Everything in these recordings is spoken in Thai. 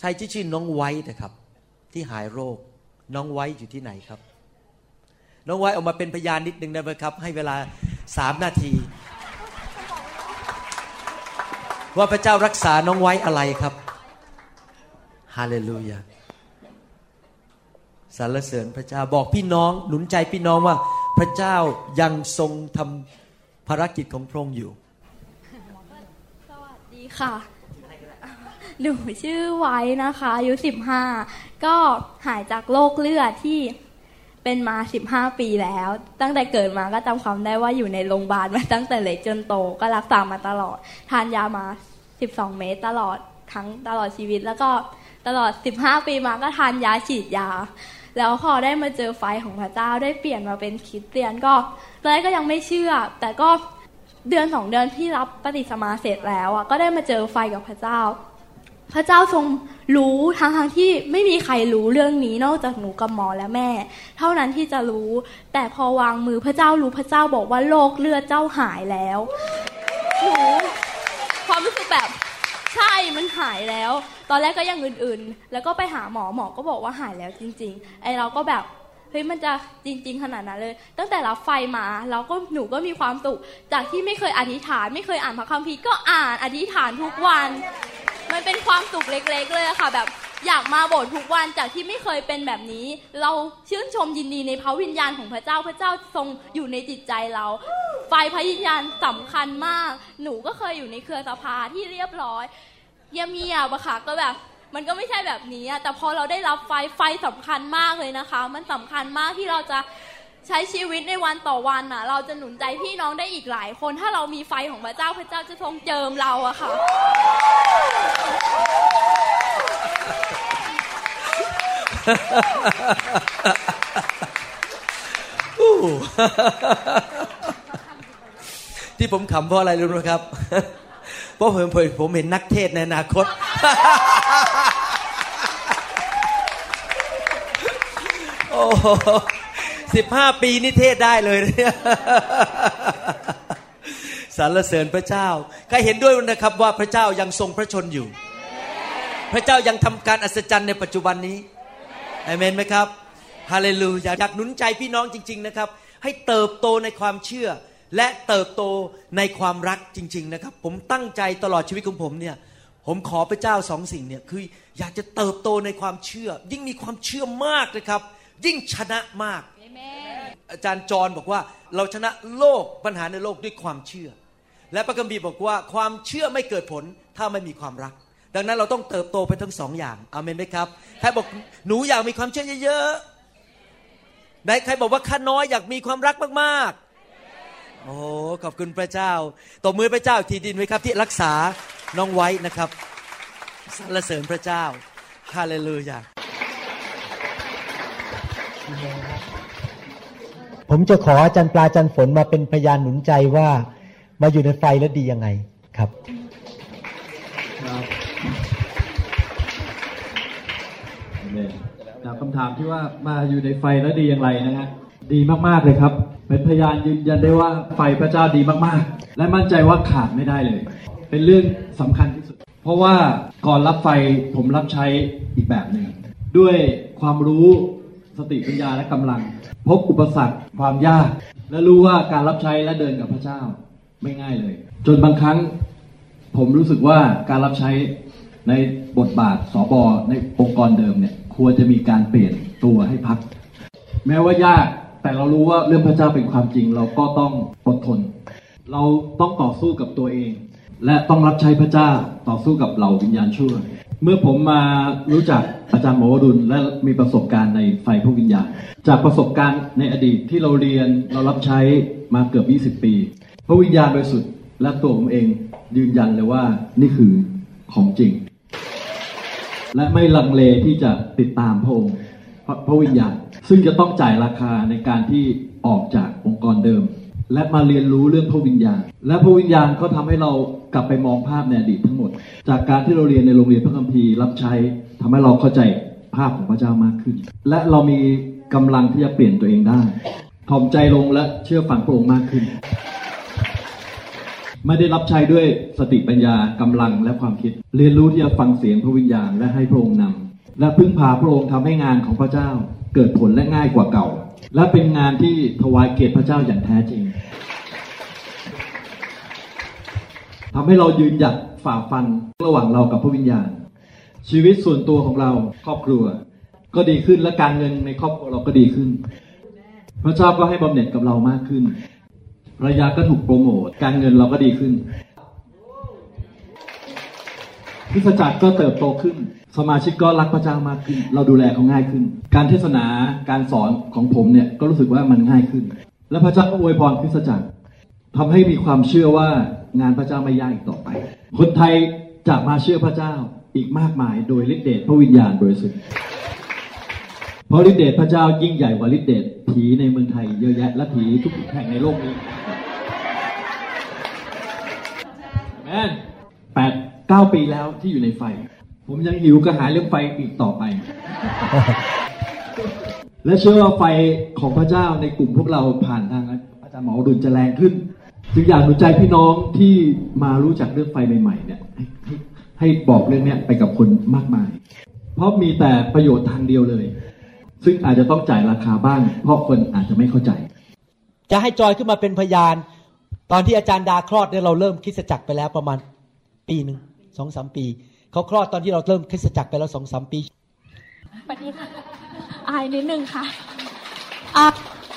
ชายที่ชื่อน้องไว้นะครับ ที่หายโรค น้องไว้อยู่ที่ไหนครับ น้องไว้ออกมาเป็นพยานนิดนึงได้ไหมครับ ให้เวลาสามนาที ว่าพระเจ้ารักษาน้องไว้อะไรครับฮาเลลูยาสรรเสริญพระเจ้าบอกพี่น้องหนุนใจพี่น้องว่า พระเจ้ายังทรงทำภารกิจของพระองค์อยู่ สวัสดีค่ะ หนูชื่อไว้นะคะอายุสิบห้าก็หายจากโรคเลือดที่เป็นมาสิบห้าปีแล้ว ตั้งแต่เกิดมาก็จำความได้ว่าอยู่ในโรงพยาบาลมาตั้งแต่เล็กจนโตก็รักษามาตลอด ทานยามาสิบสองเมตรตลอดทั้งตลอดชีวิตแล้วก็ตลอดสิบห้าปีมาก็ทานยาฉีดยา แล้วพอได้มาเจอไฟของพระเจ้าได้เปลี่ยนมาเป็นคริสเตียนก็ตอนแรกก็ยังไม่เชื่อ แต่ก็เดือนสองเดือนที่รับปฏิสมาเสร็จแล้วอะก็ได้มาเจอไฟกับพระเจ้า พระเจ้าทรงรู้ทั้งทงที่ไม่มีใครรู้เรื่องนี้นอกจากหนูกับหมอและแม่ เท่านั้นที่จะรู้ แต่พอวางมือพระเจ้ารู้พระเจ้าบอกว่าโรคเลือดเจ้าหายแล้วหนูความรู้สึกแบบใช่มันหายแล้ว ตอนแรกก็ยังอื่นๆ แล้วก็ไปหาหมอหมอก็บอกว่าหายแล้วจริงๆไอเราก็แบบ ฮ้ยมันจะจริง ๆ ขนาดนั้นเลย ตั้งแต่รับไฟมาเราก็หนูก็มีความสุข จากที่ไม่เคยอธิษฐาน ไม่เคยอ่านพระคัมภีร์ก็อ่านอธิษฐานทุกวัน มันเป็นความสุขเล็ก ๆ เลยค่ะ แบบอยากมาโบสถ์ทุกวันจากที่ไม่เคยเป็นแบบนี้ เราชื่นชมยินดีในพระวิญญาณของพระเจ้าพระเจ้าทรงอยู่ในจิตใจเราไฟพระวิญญาณสำคัญมาก หนูก็เคยอยู่ในเครือสภาที่เรียบร้อยเยี่ยมเยียบอะค่ะก็แบบ มันก็ไม่ใช่แบบนี้อะแต่พอเราได้รับไฟไฟสำคัญมากเลยนะคะ มันสำคัญมากที่เราจะใช้ชีวิตในวันต่อวันน่ะเราจะหนุนใจพี่น้องได้อีกหลายคน ถ้าเรามีไฟของพระเจ้าพระเจ้าจะทรงเจิมเราอะค่ะ ที่ผมขำเพราะอะไรรู้ไหมครับ เพราะผมผมเห็นนักเทศในอนาคต โอ้สิบห้าปีนี่เทศได้เลยเนี่ยสรรเสริญพระเจ้าใครเห็นด้วยนะครับว่าพระเจ้ายังทรงพระชนอยู่ พระเจ้ายังทำการอัศจรรย์ในปัจจุบันนี้อเมนไหมครับฮาเลลูยาอยากหนุนใจพี่น้องจริง ๆนะครับ ให้เติบโตในความเชื่อ และเติบโตในความรักจริง ๆ นะครับ ผมตั้งใจตลอดชีวิตของผมเนี่ยผมขอพระเจ้าสองสิ่งเนี่ยคืออยากจะเติบโตในความเชื่อ ยิ่งมีความเชื่อมากนะครับ ยิ่งชนะมาก อาจารย์จรบอกว่าเราชนะโลกปัญหาในโลกด้วยความเชื่อ และพระคัมภีร์บอกว่าความเชื่อไม่เกิดผลถ้าไม่มีความรัก ดังนั้นเราต้องเติบโตไปทั้งสองอย่างอเมนไหมครับใครบอกหนูอยากมีความเชื่อเยอะๆไหนใครบอกว่าข้าน้อยอยากมีความรักมากๆ โอ้ขอบคุณพระเจ้าตบมือพระเจ้าอีกทีดินไว้ครับที่รักษาน้องไว้นะครับสรรเสริญพระเจ้าฮาเลลูยาผมจะขออาจารย์ปลาอาจารย์ฝนมาเป็นพยานหนุนใจว่ามาอยู่ในไฟแล้วดียังไงครับจากคำถามที่ว่ามาอยู่ในไฟแล้วดีอย่างไรนะฮะดีมากๆเลยครับ เป็นพยานยืนยันได้ว่าไฟพระเจ้าดีมากๆ และมั่นใจว่าขาดไม่ได้เลย เป็นเรื่องสำคัญที่สุด เพราะว่าก่อนรับไฟผมรับใช้อีกแบบหนึ่งด้วยความรู้สติปัญญาและกำลัง พบอุปสรรคความยาก และรู้ว่าการรับใช้และเดินกับพระเจ้าไม่ง่ายเลย จนบางครั้งผมรู้สึกว่าการรับใช้ในบทบาทสอบอในองค์กรเดิมเนี่ยควรจะมีการเปลี่ยนตัวให้พัก แม้ว่ายาก แต่เรารู้ว่าเรื่องพระเจ้าเป็นความจริงเราก็ต้องอดทน เราต้องต่อสู้กับตัวเอง และต้องรับใช้พระเจ้าต่อสู้กับเหล่าวิญญาณชั่ว เมื่อผมมารู้จักอาจารย์หมอวรุณและมีประสบการณ์ในไฟพระวิญญาณ จากประสบการณ์ในอดีตที่เราเรียนเรารับใช้มาเกือบ 20 ปี พระวิญญาณโดยสุดและตัวผมเองยืนยันเลยว่านี่คือของจริง และไม่ลังเลที่จะติดตามพระองค์พระวิญญาณ ซึ่งจะต้องจ่ายราคาในการที่ออกจากองค์กรเดิม และมาเรียนรู้เรื่องพระวิญญาณ และพระวิญญาณก็ทำให้เรากลับไปมองภาพในอดีตทั้งหมด จากการที่เราเรียนในโรงเรียนพระคัมภีร์รับใช้ทำให้เราเข้าใจภาพของพระเจ้ามากขึ้น และเรามีกำลังที่จะเปลี่ยนตัวเองได้ถ่อมใจลงและเชื่อฟังพระองค์มากขึ้น ไม่ได้รับใช้ด้วยสติปัญญากำลังและความคิด เรียนรู้ที่จะฟังเสียงพระวิญญาณและให้พระองค์นำและพึ่งพาพระองค์ทำให้งานของพระเจ้า เกิดผลและง่ายกว่าเก่า และเป็นงานที่ถวายเกียรติพระเจ้าอย่างแท้จริงทำให้เรายืนหยัดฝ่าฟันระหว่างเรากับพระวิญญาณ ชีวิตส่วนตัวของเราครอบครัว ก็ดีขึ้นและการเงินในครอบครัวเราก็ดีขึ้น พระเจ้าก็ให้บำเหน็จกับเรามากขึ้นภรรยาก็ถูกโปรโมทการเงินเราก็ดีขึ้นคริสจักรก็เติบโตขึ้น สมาชิกก็รักพระเจ้ามากขึ้น เราดูแลเขาง่ายขึ้น การเทศนาการสอนของผมเนี่ยก็รู้สึกว่ามันง่ายขึ้น และพระเจ้าก็อวยพรคริสตจักรทำให้มีความเชื่อว่างานพระเจ้าไม่ยากอีกต่อไป คนไทยจะมาเชื่อพระเจ้าอีกมากมาย โดยฤทธิเดชพระวิญญาณบริสุทธิ์เพราะฤทธิเดชพระเจ้ายิ่งใหญ่กว่าฤทธิเดชผีในเมืองไทยเยอะแยะและผีทุกแห่งในโลกนี้แมนแปดเก้าปีแล้วที่อยู่ในไฟ ผมยังหิวกระหายเรื่องไฟอีกต่อไป และเชื่อว่าไฟของพระเจ้าในกลุ่มพวกเราผ่านทางอาจารย์หมอดุลจะแรงขึ้น จึงอยากหนุนใจพี่น้องที่มารู้จักเรื่องไฟใหม่ๆเนี่ยให้ให้ให้บอกเรื่องเนี้ยไปกับคนมากมาย เพราะมีแต่ประโยชน์ทางเดียวเลย ซึ่งอาจจะต้องจ่ายราคาบ้าง เพราะคนอาจจะไม่เข้าใจ จะให้จอยขึ้นมาเป็นพยาน ตอนที่อาจารย์ดาคลอดเนี่ยเราเริ่มคริสตจักรไปแล้วประมาณปีหนึ่งสองสามปี เขาคลอดตอนที่เราเริ่มคริสตจักรไปแล้วสองสามปีสวัสดีค่ะอายนิดนึงค่ะอะ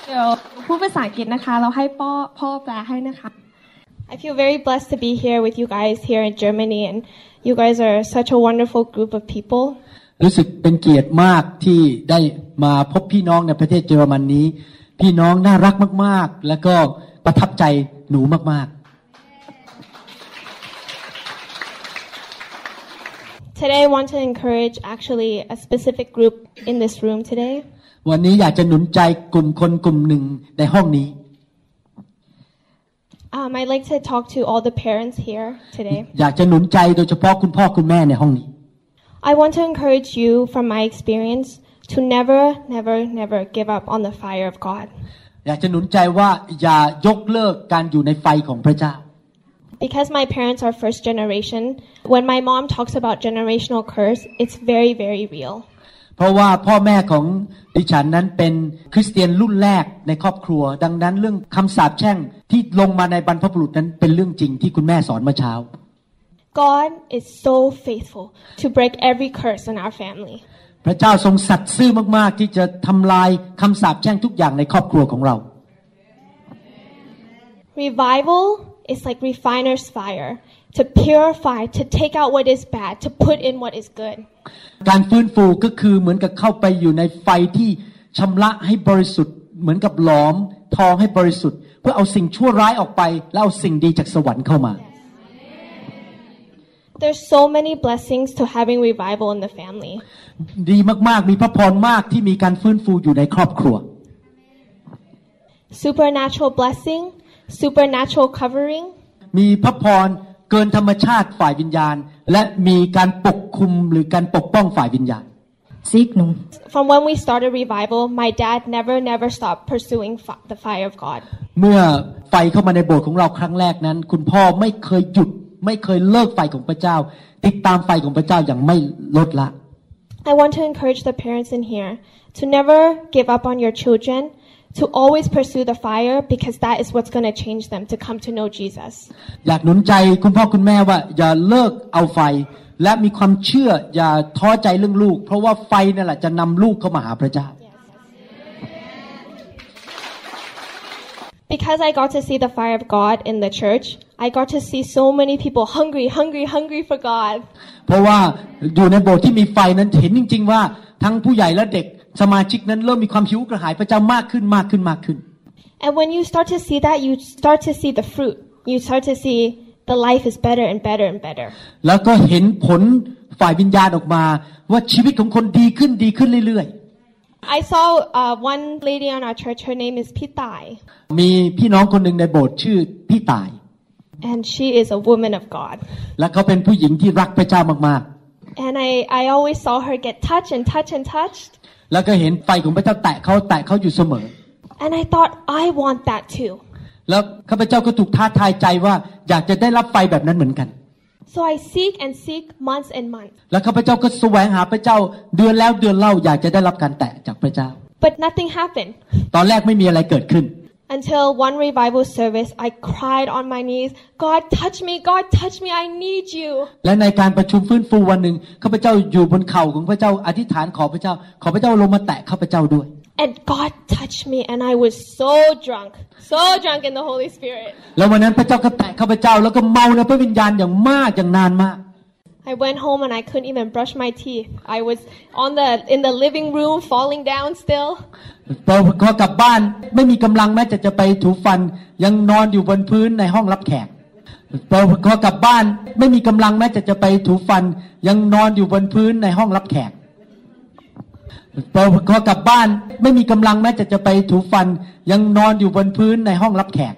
เดี๋ยวพูดภาษาอังกฤษนะคะ เราให้พ่อพ่อแปลให้นะคะ I feel very blessed to be here with you guys here in Germany, and you guys are such a wonderful group of people. รู้สึกเป็นเกียรติมากที่ได้มาพบพี่น้องในประเทศเยอรมันนี้ พี่น้องน่ารักมาก ๆ แล้วก็ประทับใจหนูมาก Today, I want to encourage actually a specific group in this room today. ๆวันนี้อยากจะหนุนใจกลุ่มคนกลุ่มหนึ่งในห้องนี้ Um, I'd like to talk to all the parents here today. อยากจะหนุนใจโดยเฉพาะคุณพ่อคุณแม่ในห้องนี้ I want to encourage you from my experience to never, never, never give up on the fire of God. อยากจะหนุนใจว่าอย่ายกเลิกการอยู่ในไฟของพระเจ้า Because my parents are first generation, when my mom talks about generational curse, it's very, very real. เพราะว่าพ่อแม่ของดิฉันนั้นเป็นคริสเตียนรุ่นแรกในครอบครัว ดังนั้นเรื่องคำสาปแช่งที่ลงมาในบรรพบุรุษนั้นเป็นเรื่องจริงที่คุณแม่สอนเมื่อเช้า God is so faithful to break every curse in our family. พระเจ้าทรงสัตย์ซื่อมากๆ ที่จะทำลายคำสาปแช่งทุกอย่างในครอบครัวของเรา Revival is like refiner's fire to purify, to take out what is bad, to put in what is good. การฟื้นฟูก็คือเหมือนกับเข้าไปอยู่ในไฟที่ชำระให้บริสุทธิ์ เหมือนกับหลอมทองให้บริสุทธิ์ เพื่อเอาสิ่งชั่วร้ายออกไป แล้วเอาสิ่งดีจากสวรรค์เข้ามา There's so many blessings to having revival in the family. ดีมากๆ มีพระพรมากที่มีการฟื้นฟูอยู่ในครอบครัว Supernatural blessing, supernatural covering, มีพระพรเกินธรรมชาติฝ่ายวิญญาณ และมีการปกคุมหรือการปกป้องฝ่ายวิญญาณ Signum. From when we started revival, my dad never, never stopped pursuing fi- the fire of God. เมื่อไฟเข้ามาในโบสถ์ของเราครั้งแรกนั้น คุณพ่อไม่เคยหยุด ไม่เคยเลิกไฟของพระเจ้า ติดตามไฟของพระเจ้าอย่างไม่ลดละ I want to encourage the parents in here to never give up on your children, to always pursue the fire because that is what's going to change them to come to know Jesus. อยากหนุนใจคุณพ่อคุณแม่ว่าอย่าเลิกเอาไฟ และมีความเชื่ออย่าท้อใจเรื่องลูก เพราะว่าไฟนั่นแหละจะนำลูกเข้ามาหาพระเจ้า Because I got to see the fire of God in the church, I got to see so many people hungry, hungry, hungry for God. เพราะว่าอยู่ในโบสถ์ที่มีไฟนั้นเห็นจริง ๆ ว่าทั้งผู้ใหญ่และเด็ก สมาชิกนั้นเริ่มมีความหิวกระหายพระเจ้ามากขึ้นมากขึ้นมากขึ้น And when you start to see that, you start to see the fruit. You start to see the life is better and better and better. แล้วก็เห็นผลฝ่ายวิญญาณออกมาว่าชีวิตของคนดีขึ้นดีขึ้นเรื่อย I saw uh, one lady on our church. Her name is Pitai, ๆมีพี่น้องคนหนึ่งในโบสถ์ชื่อพี่ตาย and she is a woman of God. และเขาเป็นผู้หญิงที่รักพระเจ้ามาก And I, I always saw her get touched and touched and touched. ๆแล้วก็เห็นไฟของพระเจ้าแตะเขาแตะเขาอยู่เสมอ And I thought, I want that too. แล้วข้าพเจ้าก็ถูกท้าทายใจว่าอยากจะได้รับไฟแบบนั้นเหมือนกัน So I seek and seek months and months. แล้วข้าพเจ้าก็แสวงหาพระเจ้าเดือนแล้วเดือนเล่าอยากจะได้รับการแตะจากพระเจ้า But nothing happened. ตอนแรกไม่มีอะไรเกิดขึ้น Until one revival service, I cried on my knees, God touch me, God touch me, I need you. และในการประชุมฟื้นฟูวันหนึ่งข้าพเจ้าอยู่บนเข่าของพระเจ้าอธิษฐานขอพระเจ้า ขอพระเจ้าลงมาแตะข้าพเจ้าด้วย And God touched me, and I was so drunk, so drunk in the Holy Spirit. แล้ววันนั้นพระเจ้าก็แตะข้าพเจ้าแล้วก็เมาในพระวิญญาณอย่างมากอย่างนานมาก I went home and I couldn't even brush my teeth. I was on the in the living room, falling down still. พอพอกลับบ้านไม่มีกำลังแม้แต่จะไปถูฟันยังนอนอยู่บนพื้นในห้องรับแขกพอพอกลับบ้านไม่มีกำลังแม้แต่จะไปถูฟันยังนอนอยู่บนพื้นในห้องรับแขกพอพอกลับบ้านไม่มีกำลังแม้แต่จะไปถูฟันยังนอนอยู่บนพื้นในห้องรับแขก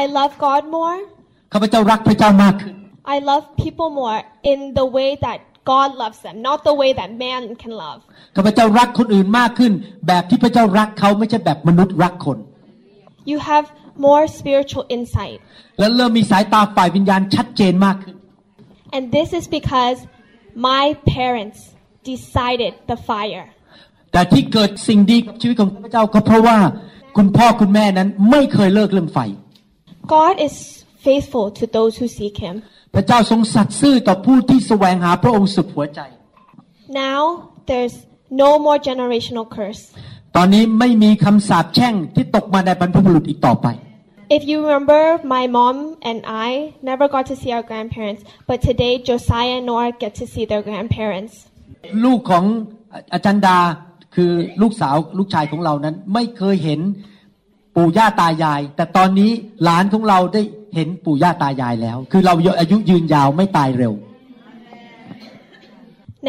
I love God more. ข้าพเจ้ารักพระเจ้ามากขึ้น I love people more in the way that God loves them, not the way that man can love. ข้าพเจ้ารักคนอื่นมากขึ้น แบบที่พระเจ้ารักเขาไม่ใช่แบบมนุษย์รักคน You have more spiritual insight. และเริ่มมีสายตาฝ่ายวิญญาณชัดเจนมากขึ้น And this is because my parents decided the fire. แต่ที่เกิดสิ่งดีกับชีวิตของข้าพเจ้าก็เพราะว่าคุณพ่อคุณแม่นั้นไม่เคยเลิกเรื่องไฟ God is faithful to those who seek him. พระเจ้าทรงสัตย์ซื่อต่อผู้ที่แสวงหาพระองค์สุดหัวใจ Now there's no more generational curse. ตอนนี้ไม่มีคำสาปแช่งที่ตกมาในบรรพบุรุษอีกต่อไป If you remember, my mom and I never got to see our grandparents, but today Josiah and Nora get to see their grandparents. ลูกของอาจารย์ดาคือลูกสาวลูกชายของเรานั้นไม่เคยเห็น ปู่ย่าตายาย แต่ตอนนี้หลานของเราได้เห็นปู่ย่าตายายแล้ว คือเราอายุยืนยาวไม่ตายเร็ว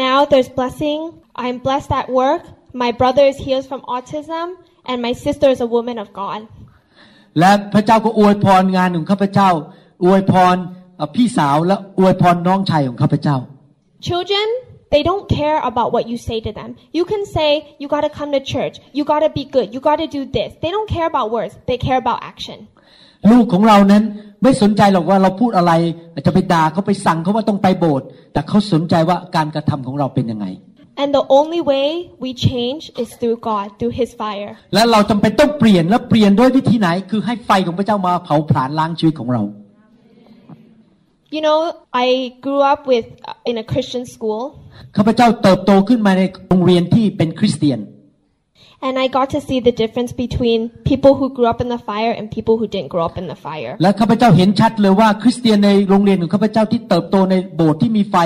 Now there's blessing. I'm blessed at work. My brother is healed from autism, and my sister is a woman of God. และพระเจ้าก็อวยพรงานของข้าพเจ้า อวยพรเอ่อพี่สาวและอวยพรน้องชายของข้าพเจ้า Children, they don't care about what you say to them. You can say, you gotta come to church. You gotta be good. You gotta do this. They don't care about words. They care about action. ลูกของเรานั้นไม่สนใจหรอกว่าเราพูดอะไรอาจจะไปด่าเขาไปสั่งเขาว่าต้องไปโบสถ์แต่เขาสนใจว่าการกระทำของเราเป็นยังไง And the only way we change is through God, through His fire. และเราจำเป็นต้องเปลี่ยนและเปลี่ยนด้วยวิธีไหน คือให้ไฟของพระเจ้ามาเผาผลาญล้างชีวิตของเรา You know, I grew up with in a Christian school, ข้าพเจ้าเติบโตขึ้นมาในโรงเรียนที่เป็นคริสเตียน and I got to see the difference between people who grew up in the fire and people who didn't grow up in the fire. และข้าพเจ้าเห็นชัดเลยว่าคริสเตียนในโรงเรียนของข้าพเจ้าที่เติบโตในโบสถ์ที่มีไฟ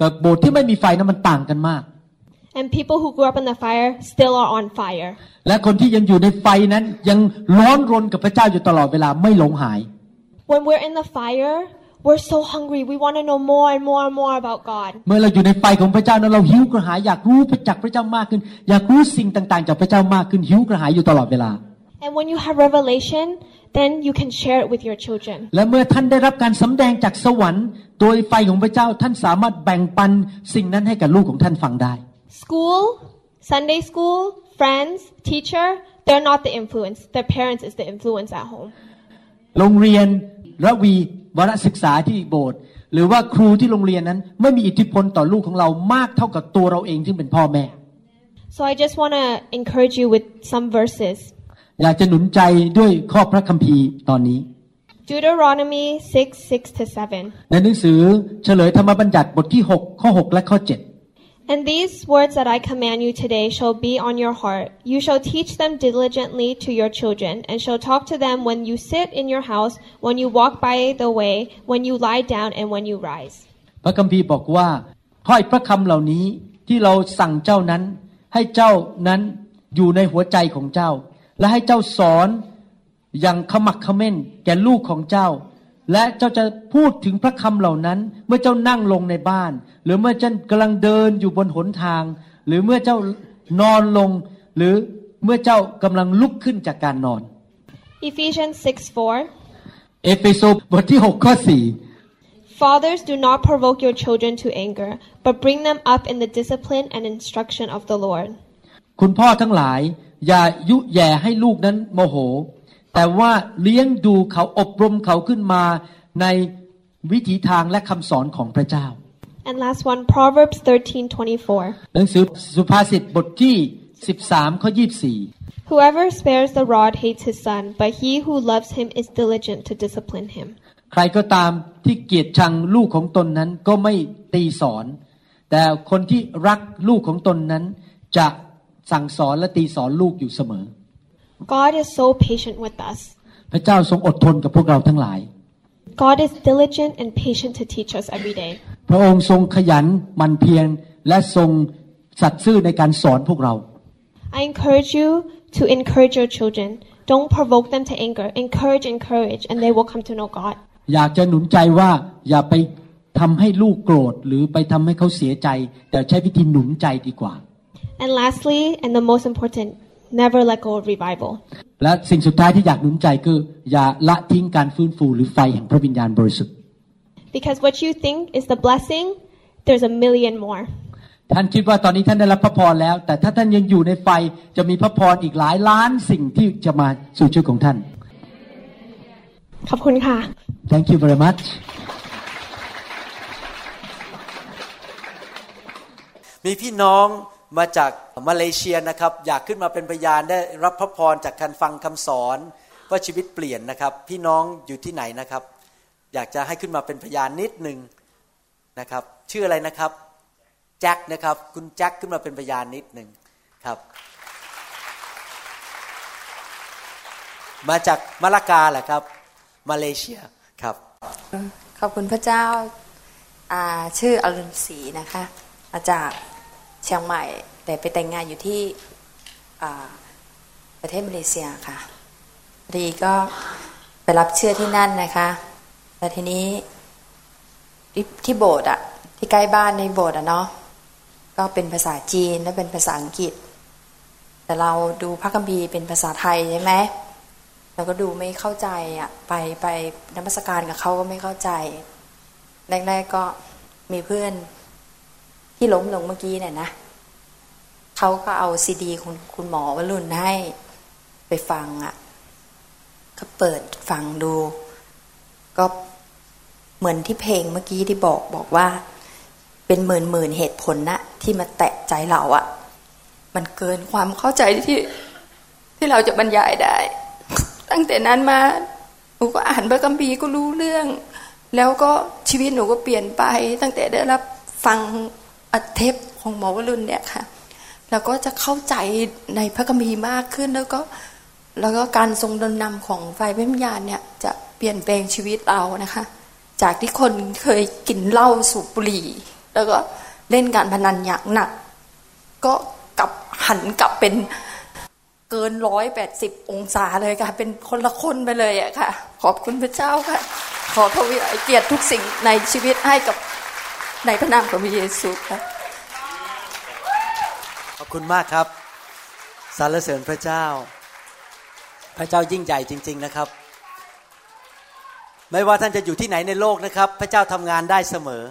กับโบสถ์ที่ไม่มีไฟนั้นมันต่างกันมาก And people who grew up in the fire still are on fire. และคนที่ยังอยู่ในไฟนั้นยังร้อนรนกับพระเจ้าอยู่ตลอดเวลาไม่หลงหาย When we're in the fire, we're so hungry. We want to know more and more and more about God. เมื่อเราอยู่ในไฟของพระเจ้านั้นเราหิวกระหายอยากรู้จากพระเจ้ามากขึ้น อยากรู้สิ่งต่างๆ จากพระเจ้ามากขึ้นหิวกระหายอยู่ตลอดเวลา And when you have revelation, then you can share it with your children. และเมื่อท่านได้รับการสำแดงจากสวรรค์ โดยไฟของพระเจ้าท่านสามารถแบ่งปันสิ่งนั้นให้กับลูกของท่านฟังได้ School, Sunday school, friends, teacher, they're not the influence. Their parents is the influence at home. โรงเรียนระวี วรศึกษาที่โบสถ์หรือว่าครูที่โรงเรียนนั้นไม่มีอิทธิพลต่อลูกของเรามากเท่ากับตัวเราเองซึ่งเป็นพ่อแม่ So I just want to encourage you with some verses. อยากจะหนุนใจด้วยข้อพระคัมภีร์ตอนนี้ Deuteronomy 6, 6 to 7. ในหนังสือเฉลยธรรมบัญญัติบทที่ 6 ข้อ 6 และข้อ 7 And these words that I command you today shall be on your heart. You shall teach them diligently to your children, and shall talk to them when you sit in your house, when you walk by the way, when you lie down, and when you rise. พระคัมภีร์บอกว่าถ้อยพระคำเหล่านี้ที่เราสั่งเจ้านั้น ให้เจ้านั้นอยู่ในหัวใจของเจ้า และให้เจ้าสอนอย่างขมักเขม้นแก่ลูกของเจ้า และเจ้าจะพูดถึงพระคำเหล่านั้น เมื่อเจ้านั่งลงในบ้าน หรือเมื่อเจ้ากำลังเดินอยู่บนหนทาง หรือเมื่อเจ้านอนลง หรือเมื่อเจ้ากำลังลุกขึ้นจากการนอน Ephesians 6, 4. เอเฟโซบทที่6ข้อ4 Fathers, do not provoke your children to anger, but bring them up in the discipline and instruction of the Lord. คุณพ่อทั้งหลาย อย่ายุแย่ให้ลูกนั้นโมโห แต่ว่าเลี้ยงดูเขาอบรมเขาขึ้นมาในวิถีทางและคำสอนของพระเจ้า And last one, Proverbs 13:24. หนังสือสุภาษิตบทที่ 13ข้อ24 Whoever spares the rod hates his son, but he who loves him is diligent to discipline him. ใครก็ตามที่เกลียดชังลูกของตนนั้นก็ไม่ตีสอน แต่คนที่รักลูกของตนนั้นจะสั่งสอนและตีสอนลูกอยู่เสมอ God is so patient with us. พระเจ้าทรงอดทนกับพวกเราทั้งหลาย God is diligent and patient to teach us every day. พระองค์ทรงขยันหมันเพียรและทรงสัตย์ซื่อในการสอนพวกเรา I encourage you to encourage your children. Don't provoke them to anger. Encourage, encourage, and they will come to know God. อยากจะหนุนใจว่าอย่าไปทำให้ลูกโกรธ หรือไปทำให้เขาเสียใจ แต่ใช้วิธีหนุนใจดีกว่า And lastly, and the most important, never let go of revival. และสิ่งสุดท้ายที่อยากหนุนใจคืออย่าละทิ้งการฟื้นฟูหรือไฟแห่งพระวิญญาณบริสุทธิ์ Because what you think is the blessing, there's a million more. ท่านคิดว่าตอนนี้ท่านได้รับพระพรแล้ว แต่ถ้าท่านยังอยู่ในไฟจะมีพระพรอีกหลายล้านสิ่งที่จะมาสู่ชีวิตของท่าน ขอบคุณค่ะ Thank you very much มีพี่น้อง มาจากมาเลเซียนะครับ อยากขึ้นมาเป็นพยานได้รับพระพรจากการฟังคำสอนว่าชีวิตเปลี่ยนนะครับ พี่น้องอยู่ที่ไหนนะครับ อยากจะให้ขึ้นมาเป็นพยานนิดหนึ่งนะครับ ชื่ออะไรนะครับแจ็คนะครับ คุณแจ็คขึ้นมาเป็นพยานนิดหนึ่งครับ มาจากมาลากาแหละครับ มาเลเซียครับ ขอบคุณพระเจ้าอาชื่ออรุณศรีนะคะ มาจาก เชียงใหม่ แต่ไปแต่งงานอยู่ที่ประเทศมาเลเซียค่ะดีก็ไปรับเชื่อที่นั่นนะคะแล้วทีนี้ที่ที่โบสถ์อะที่ใกล้บ้านในโบสถ์อะเนาะก็เป็นภาษาจีนและเป็นภาษาอังกฤษ แต่เราดูพระคัมภีร์เป็นภาษาไทยใช่ไหมเราก็ดูไม่เข้าใจอะไปไปนมัสการกับเขาก็ไม่เข้าใจแรกๆก็มีเพื่อน ที่ล้มลงเมื่อกี้เนี่ยนะเขาก็เอาซีดีคุณคุณหมอวรุณให้ไปฟังอะ ก็เปิดฟังดู ก็เหมือนที่เพลงเมื่อกี้ที่บอกบอกว่า เป็นหมื่นหมื่นเหตุผลนะที่มาแตะใจเราอะมันเกินความเข้าใจที่ที่เราจะบรรยายได้ ตั้งแต่นั้นมาหนูก็อ่านพระคัมภีร์ก็รู้เรื่อง แล้วก็ชีวิตหนูก็เปลี่ยนไป ตั้งแต่ได้รับฟัง เทปของหมอวรุณเนี่ยค่ะแล้วก็จะเข้าใจในพระคัมภีร์มากขึ้นแล้วก็แล้วก็การทรงดลนำของไฟวิญญาณเนี่ยจะเปลี่ยนแปลงชีวิตเรานะคะ จากที่คนเคยกินเหล้าสูบบุหรี่ แล้วก็เล่นการพนันอย่างหนัก ก็กลับหันกลับเป็นเกินร้อยแปดสิบองศาเลยค่ะ เป็นคนละคนไปเลยอะค่ะ ขอบคุณพระเจ้าค่ะ ขอทวีเกียรติทุกสิ่งในชีวิตให้กับ ในพระนามของพระเยซูค่ะขอบคุณมากครับสรรเสริญพระเจ้า พระเจ้ายิ่งใหญ่จริง ๆนะครับ ไม่ว่าท่านจะอยู่ที่ไหนในโลกนะครับ พระเจ้าทำงานได้เสมอ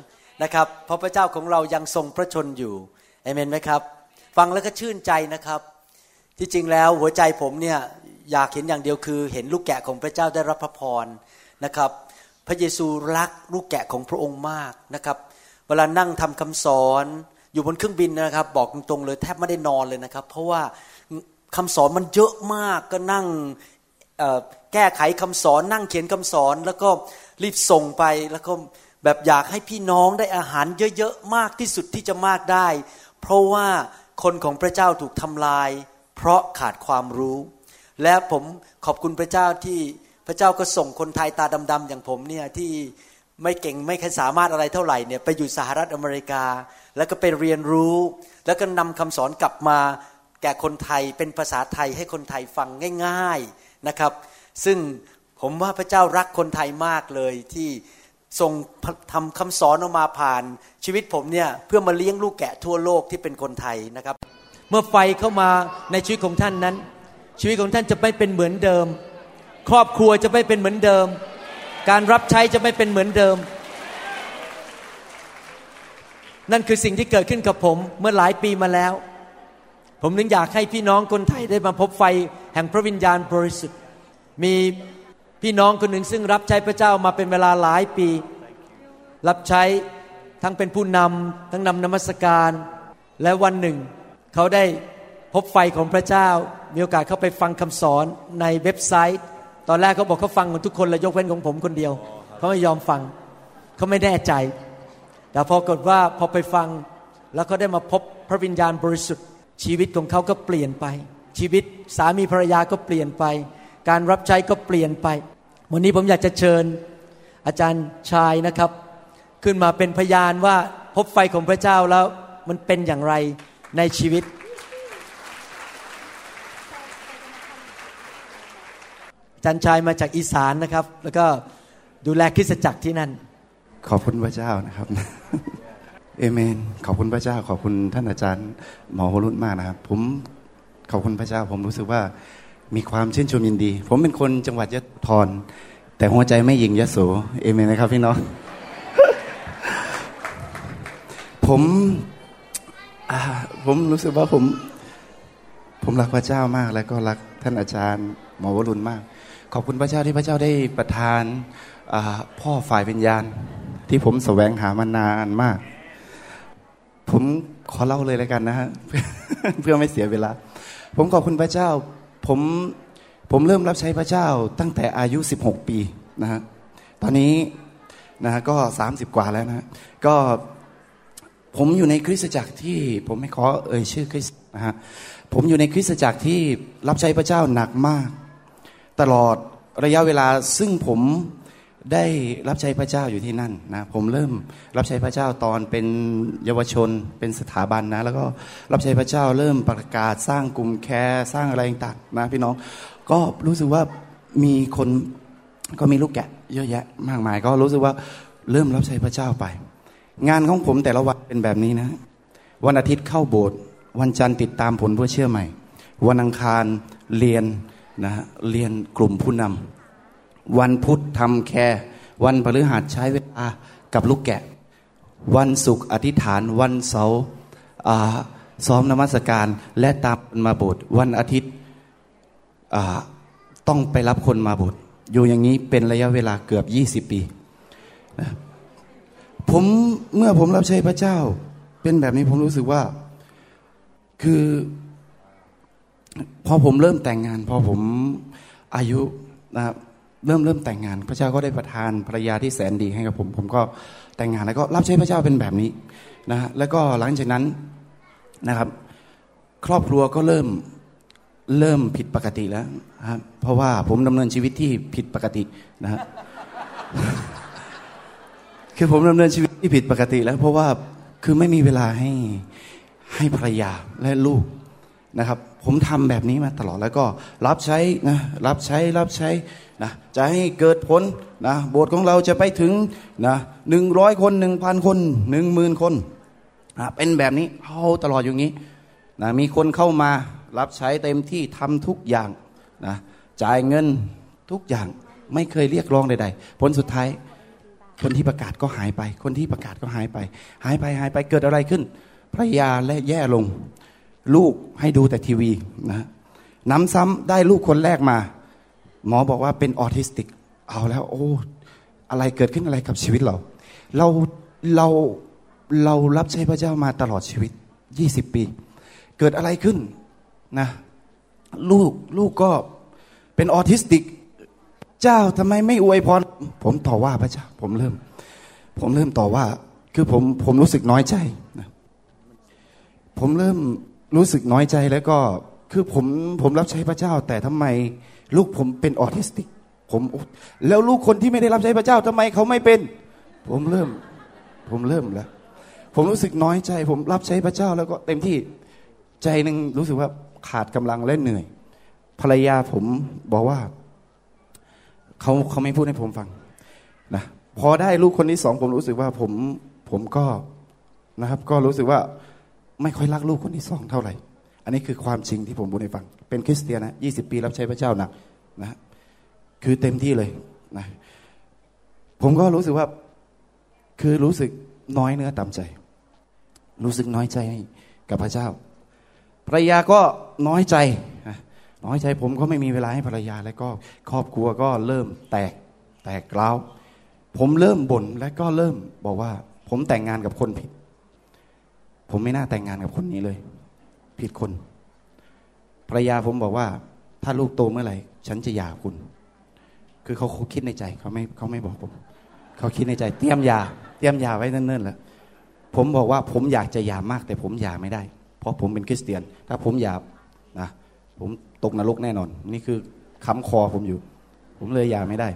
นะครับ เพราะพระเจ้าของเรายังทรงพระชนอยู่เอเมนไหมครับ ฟังแล้วก็ชื่นใจนะครับ ที่จริงแล้วหัวใจผมเนี่ยอยากเห็นอย่างเดียวคือ เห็นลูกแกะของพระเจ้าได้รับพระพรนะครับ พระเยซูรักลูกแกะของพระองค์มากนะครับ เวลานั่งทำคำสอนอยู่บนเครื่องบินนะครับ บอกตรงๆเลยแทบไม่ได้นอนเลยนะครับ เพราะว่าคำสอนมันเยอะมากก็นั่งแก้ไขคำสอนนั่งเขียนคำสอน แล้วก็รีบส่งไปแล้วก็แบบอยากให้พี่น้องได้อาหารเยอะๆมากที่สุดที่จะมากได้ เพราะว่าคนของพระเจ้าถูกทำลาย เพราะขาดความรู้ และผมขอบคุณพระเจ้าที่พระเจ้าก็ส่งคนไทยตาดำๆอย่างผมเนี่ยที่ ไม่เก่งไม่ค่อยสามารถอะไรเท่าไหร่เนี่ยไปอยู่สหรัฐอเมริกา แล้วก็ไปเรียนรู้ แล้วก็นำคำสอนกลับมาแก่คนไทยเป็นภาษาไทยให้คนไทยฟังง่าย ๆนะครับ ซึ่งผมว่าพระเจ้ารักคนไทยมากเลยที่ทรงทำคำสอนออกมาผ่านชีวิตผมเนี่ยเพื่อมาเลี้ยงลูกแกะทั่วโลกที่เป็นคนไทยนะครับ เมื่อไฟเข้ามาในชีวิตของท่านนั้น ชีวิตของท่านจะไม่เป็นเหมือนเดิม ครอบครัวจะไม่เป็นเหมือนเดิม การรับใช้จะไม่เป็นเหมือนเดิม นั่นคือสิ่งที่เกิดขึ้นกับผมเมื่อหลายปีมาแล้ว ผมนึงอยากให้พี่น้องคนไทยได้มาพบไฟแห่งพระวิญญาณบริสุทธิ์ มีพี่น้องคนหนึ่งซึ่งรับใช้พระเจ้ามาเป็นเวลาหลายปี รับใช้ทั้งเป็นผู้นำทั้งนำนมัสการ และวันหนึ่ง เขาได้พบไฟของพระเจ้า มีโอกาสเข้าไปฟังคำสอนในเว็บไซต์ ตอนแรกเขาบอกเขาฟังกันทุกคนเลยยกเว้นของผมคนเดียวเขาไม่ยอมฟังเขาไม่แน่ใจ แต่พอกฏว่าพอไปฟังแล้วเขาได้มาพบพระวิญญาณบริสุทธิ์ ชีวิตของเขาก็เปลี่ยนไป ชีวิตสามีภรรยาก็เปลี่ยนไป การรับใช้ก็เปลี่ยนไป วันนี้ผมอยากจะเชิญ อาจารย์ชายนะครับ ขึ้นมาเป็นพยานว่าพบไฟของพระเจ้าแล้วมันเป็นอย่างไรในชีวิต อา จารย์ชายมาจากอีสานนะครับ แล้วก็ดูแลคริสตจักรที่นั่น ขอบคุณพระเจ้านะครับเอเมน ขอบคุณพระเจ้า ขอบคุณท่านอาจารย์หมอวรุณมากนะครับ ผมขอบคุณพระเจ้า ผมรู้สึกว่ามีความชื่นชมยินดี ผมเป็นคนจังหวัดยะทรแต่หัวใจไม่ยิงยะโสเอเมนนะครับพี่น้องผมผมรู้สึกว่าผม ผมรักพระเจ้ามาก แล้วก็รักท่านอาจารย์หมอวรุณมาก ขอบคุณพระเจ้าที่พระเจ้าได้ประทานพ่อฝ่ายวิญญาณ ที่ผมแสวงหามานานมาก ผมขอเล่าเลยแล้วกันนะฮะเพื่อไม่เสียเวลา ผมขอบคุณพระเจ้า ผมผมเริ่มรับใช้พระเจ้าตั้งแต่อายุ 16 ปีนะฮะตอนนี้นะฮะก็ 30 กว่าแล้วนะก็ผมอยู่ในคริสตจักรที่ผมไม่ขอเอ่ยชื่อคริสนะฮะผมอยู่ในคริสตจักรที่รับใช้พระเจ้าหนักมาก ตลอดระยะเวลาซึ่งผมได้รับใช้พระเจ้าอยู่ที่นั่นนะผมเริ่มรับใช้พระเจ้าตอนเป็นเยาวชนเป็นสถาบันนะแล้วก็รับใช้พระเจ้าเริ่มประกาศสร้างกลุ่มแคร์สร้างอะไรต่างๆนะพี่น้องก็รู้สึกว่ามีคนก็มีลูกแกะเยอะแยะมากมาย ก็รู้สึกว่าเริ่มรับใช้พระเจ้าไป งานของผมแต่ละวันเป็นแบบนี้นะ วันอาทิตย์เข้าโบสถ์วันจันทร์ติดตามผลเพื่อเชื่อใหม่ วันอังคารเรียน นะเรียนกลุ่มผู้นำวันพุธทำแคร์วันพฤหัสใช้เวลากับลูกแกะ วันศุกร์อธิษฐานวันเสาร์ซ้อมนมัสการและตามมาโบสถ์วันอาทิตย์ต้องไปรับคนมาโบสถ์อยู่อย่างนี้เป็นระยะเวลาเกือบยี่สิบปีนะผมเมื่อผมรับใช้พระเจ้า เป็นแบบนี้ผมรู้สึกว่า คือ พอผมเริ่มแต่งงาน พอผมอายุนะครับเริ่มเริ่มแต่งงาน พระเจ้าก็ได้ประทานภรรยาที่แสนดีให้กับผม ผมก็แต่งงานแล้วก็รับใช้พระเจ้าเป็นแบบนี้นะแล้วก็หลังจากนั้นนะครับ ครอบครัวก็เริ่มเริ่มผิดปกติแล้วครับเพราะว่าผมดำเนินชีวิตที่ผิดปกตินะฮะคือผมดำเนินชีวิตที่ผิดปกติแล้ว เพราะว่าคือไม่มีเวลาให้ให้ภรรยาและลูกนะครับ ผมทำแบบนี้มาตลอดแล้วก็รับใช้นะรับใช้รับใช้นะจะให้เกิดผลนะโบสถ์ของเราจะไปถึงนะหนึ่งร้อยคนหนึ่งพันคนหนึ่งหมื่นคนนะเป็นแบบนี้เอาตลอดอย่างนี้นะมีคนเข้ามารับใช้เต็มที่ทำทุกอย่างนะจ่ายเงินทุกอย่างไม่เคยเรียกร้องใดๆผลสุดท้าย คนที่ประกาศก็หายไป คนที่ประกาศก็หายไป หายไปหายไปเกิดอะไรขึ้นภรรยาและแย่ลง ลูกให้ดูแต่ทีวีนะน้ำซ้ำได้ลูกคนแรกมา หมอบอกว่าเป็นออทิสติก เอาแล้ว โอ้ อะไรเกิดขึ้นอะไรกับชีวิตเรา เราเราเรารับใช้พระเจ้ามาตลอดชีวิต 20 ปี เกิดอะไรขึ้นนะ ลูกลูกก็เป็นออทิสติก เจ้าทำไมไม่อวยพรผมต่อว่าพระเจ้า ผมเริ่ม ผมเริ่มต่อว่า คือผมผมรู้สึกน้อยใจนะผมเริ่ม รู้สึกน้อยใจแล้วก็คือผมผมรับใช้พระเจ้า แต่ทำไมลูกผมเป็นออทิสติก ผมแล้วลูกคนที่ไม่ได้รับใช้พระเจ้าทำไมเขาไม่เป็น ผมเริ่ม ผมเริ่มแล้วผมรู้สึกน้อยใจ ผมรับใช้พระเจ้าแล้วก็เต็มที่ใจหนึ่งรู้สึกว่าขาดกำลังและเหนื่อย ภรรยาผมบอกว่าเขาเขาไม่พูดให้ผมฟังนะพอได้ลูกคนที่สองผมรู้สึกว่าผมผมก็นะครับ ก็รู้สึกว่า ไม่ค่อยรักลูกคนที่สองเท่าไหร่ อันนี้คือความจริงที่ผมพูดให้ฟัง เป็นคริสเตียนนะยี่สิบปีรับใช้พระเจ้าหนักนะคือเต็มที่เลยนะผมก็รู้สึกว่าคือรู้สึกน้อยเนื้อต่ำใจ รู้สึกน้อยใจกับพระเจ้าภรรยาก็น้อยใจน้อยใจผมก็ไม่มีเวลาให้ภรรยาแล้วก็ครอบครัวก็เริ่มแตกแตกร้าวผมเริ่มบ่นและก็เริ่มบอกว่า ผมแต่งงานกับคนผิด ผมไม่น่าแต่งงานกับคนนี้เลย ผิดคนภรรยาผมบอกว่า ถ้าลูกโตเมื่อไหร่ ฉันจะหย่าคุณ คือเขาคิดในใจเขาไม่เขาไม่บอกผม เขาคิดในใจ เตรียมยา เตรียมยาไว้เนิ่นๆแล้วผมบอกว่าผมอยากจะหย่ามาก แต่ผมหย่าไม่ได้ เพราะผมเป็นคริสเตียน ถ้าผมหย่านะผมตกนรกแน่นอน นี่คือคำคอผมอยู่ ผมเลยหย่าไม่ได้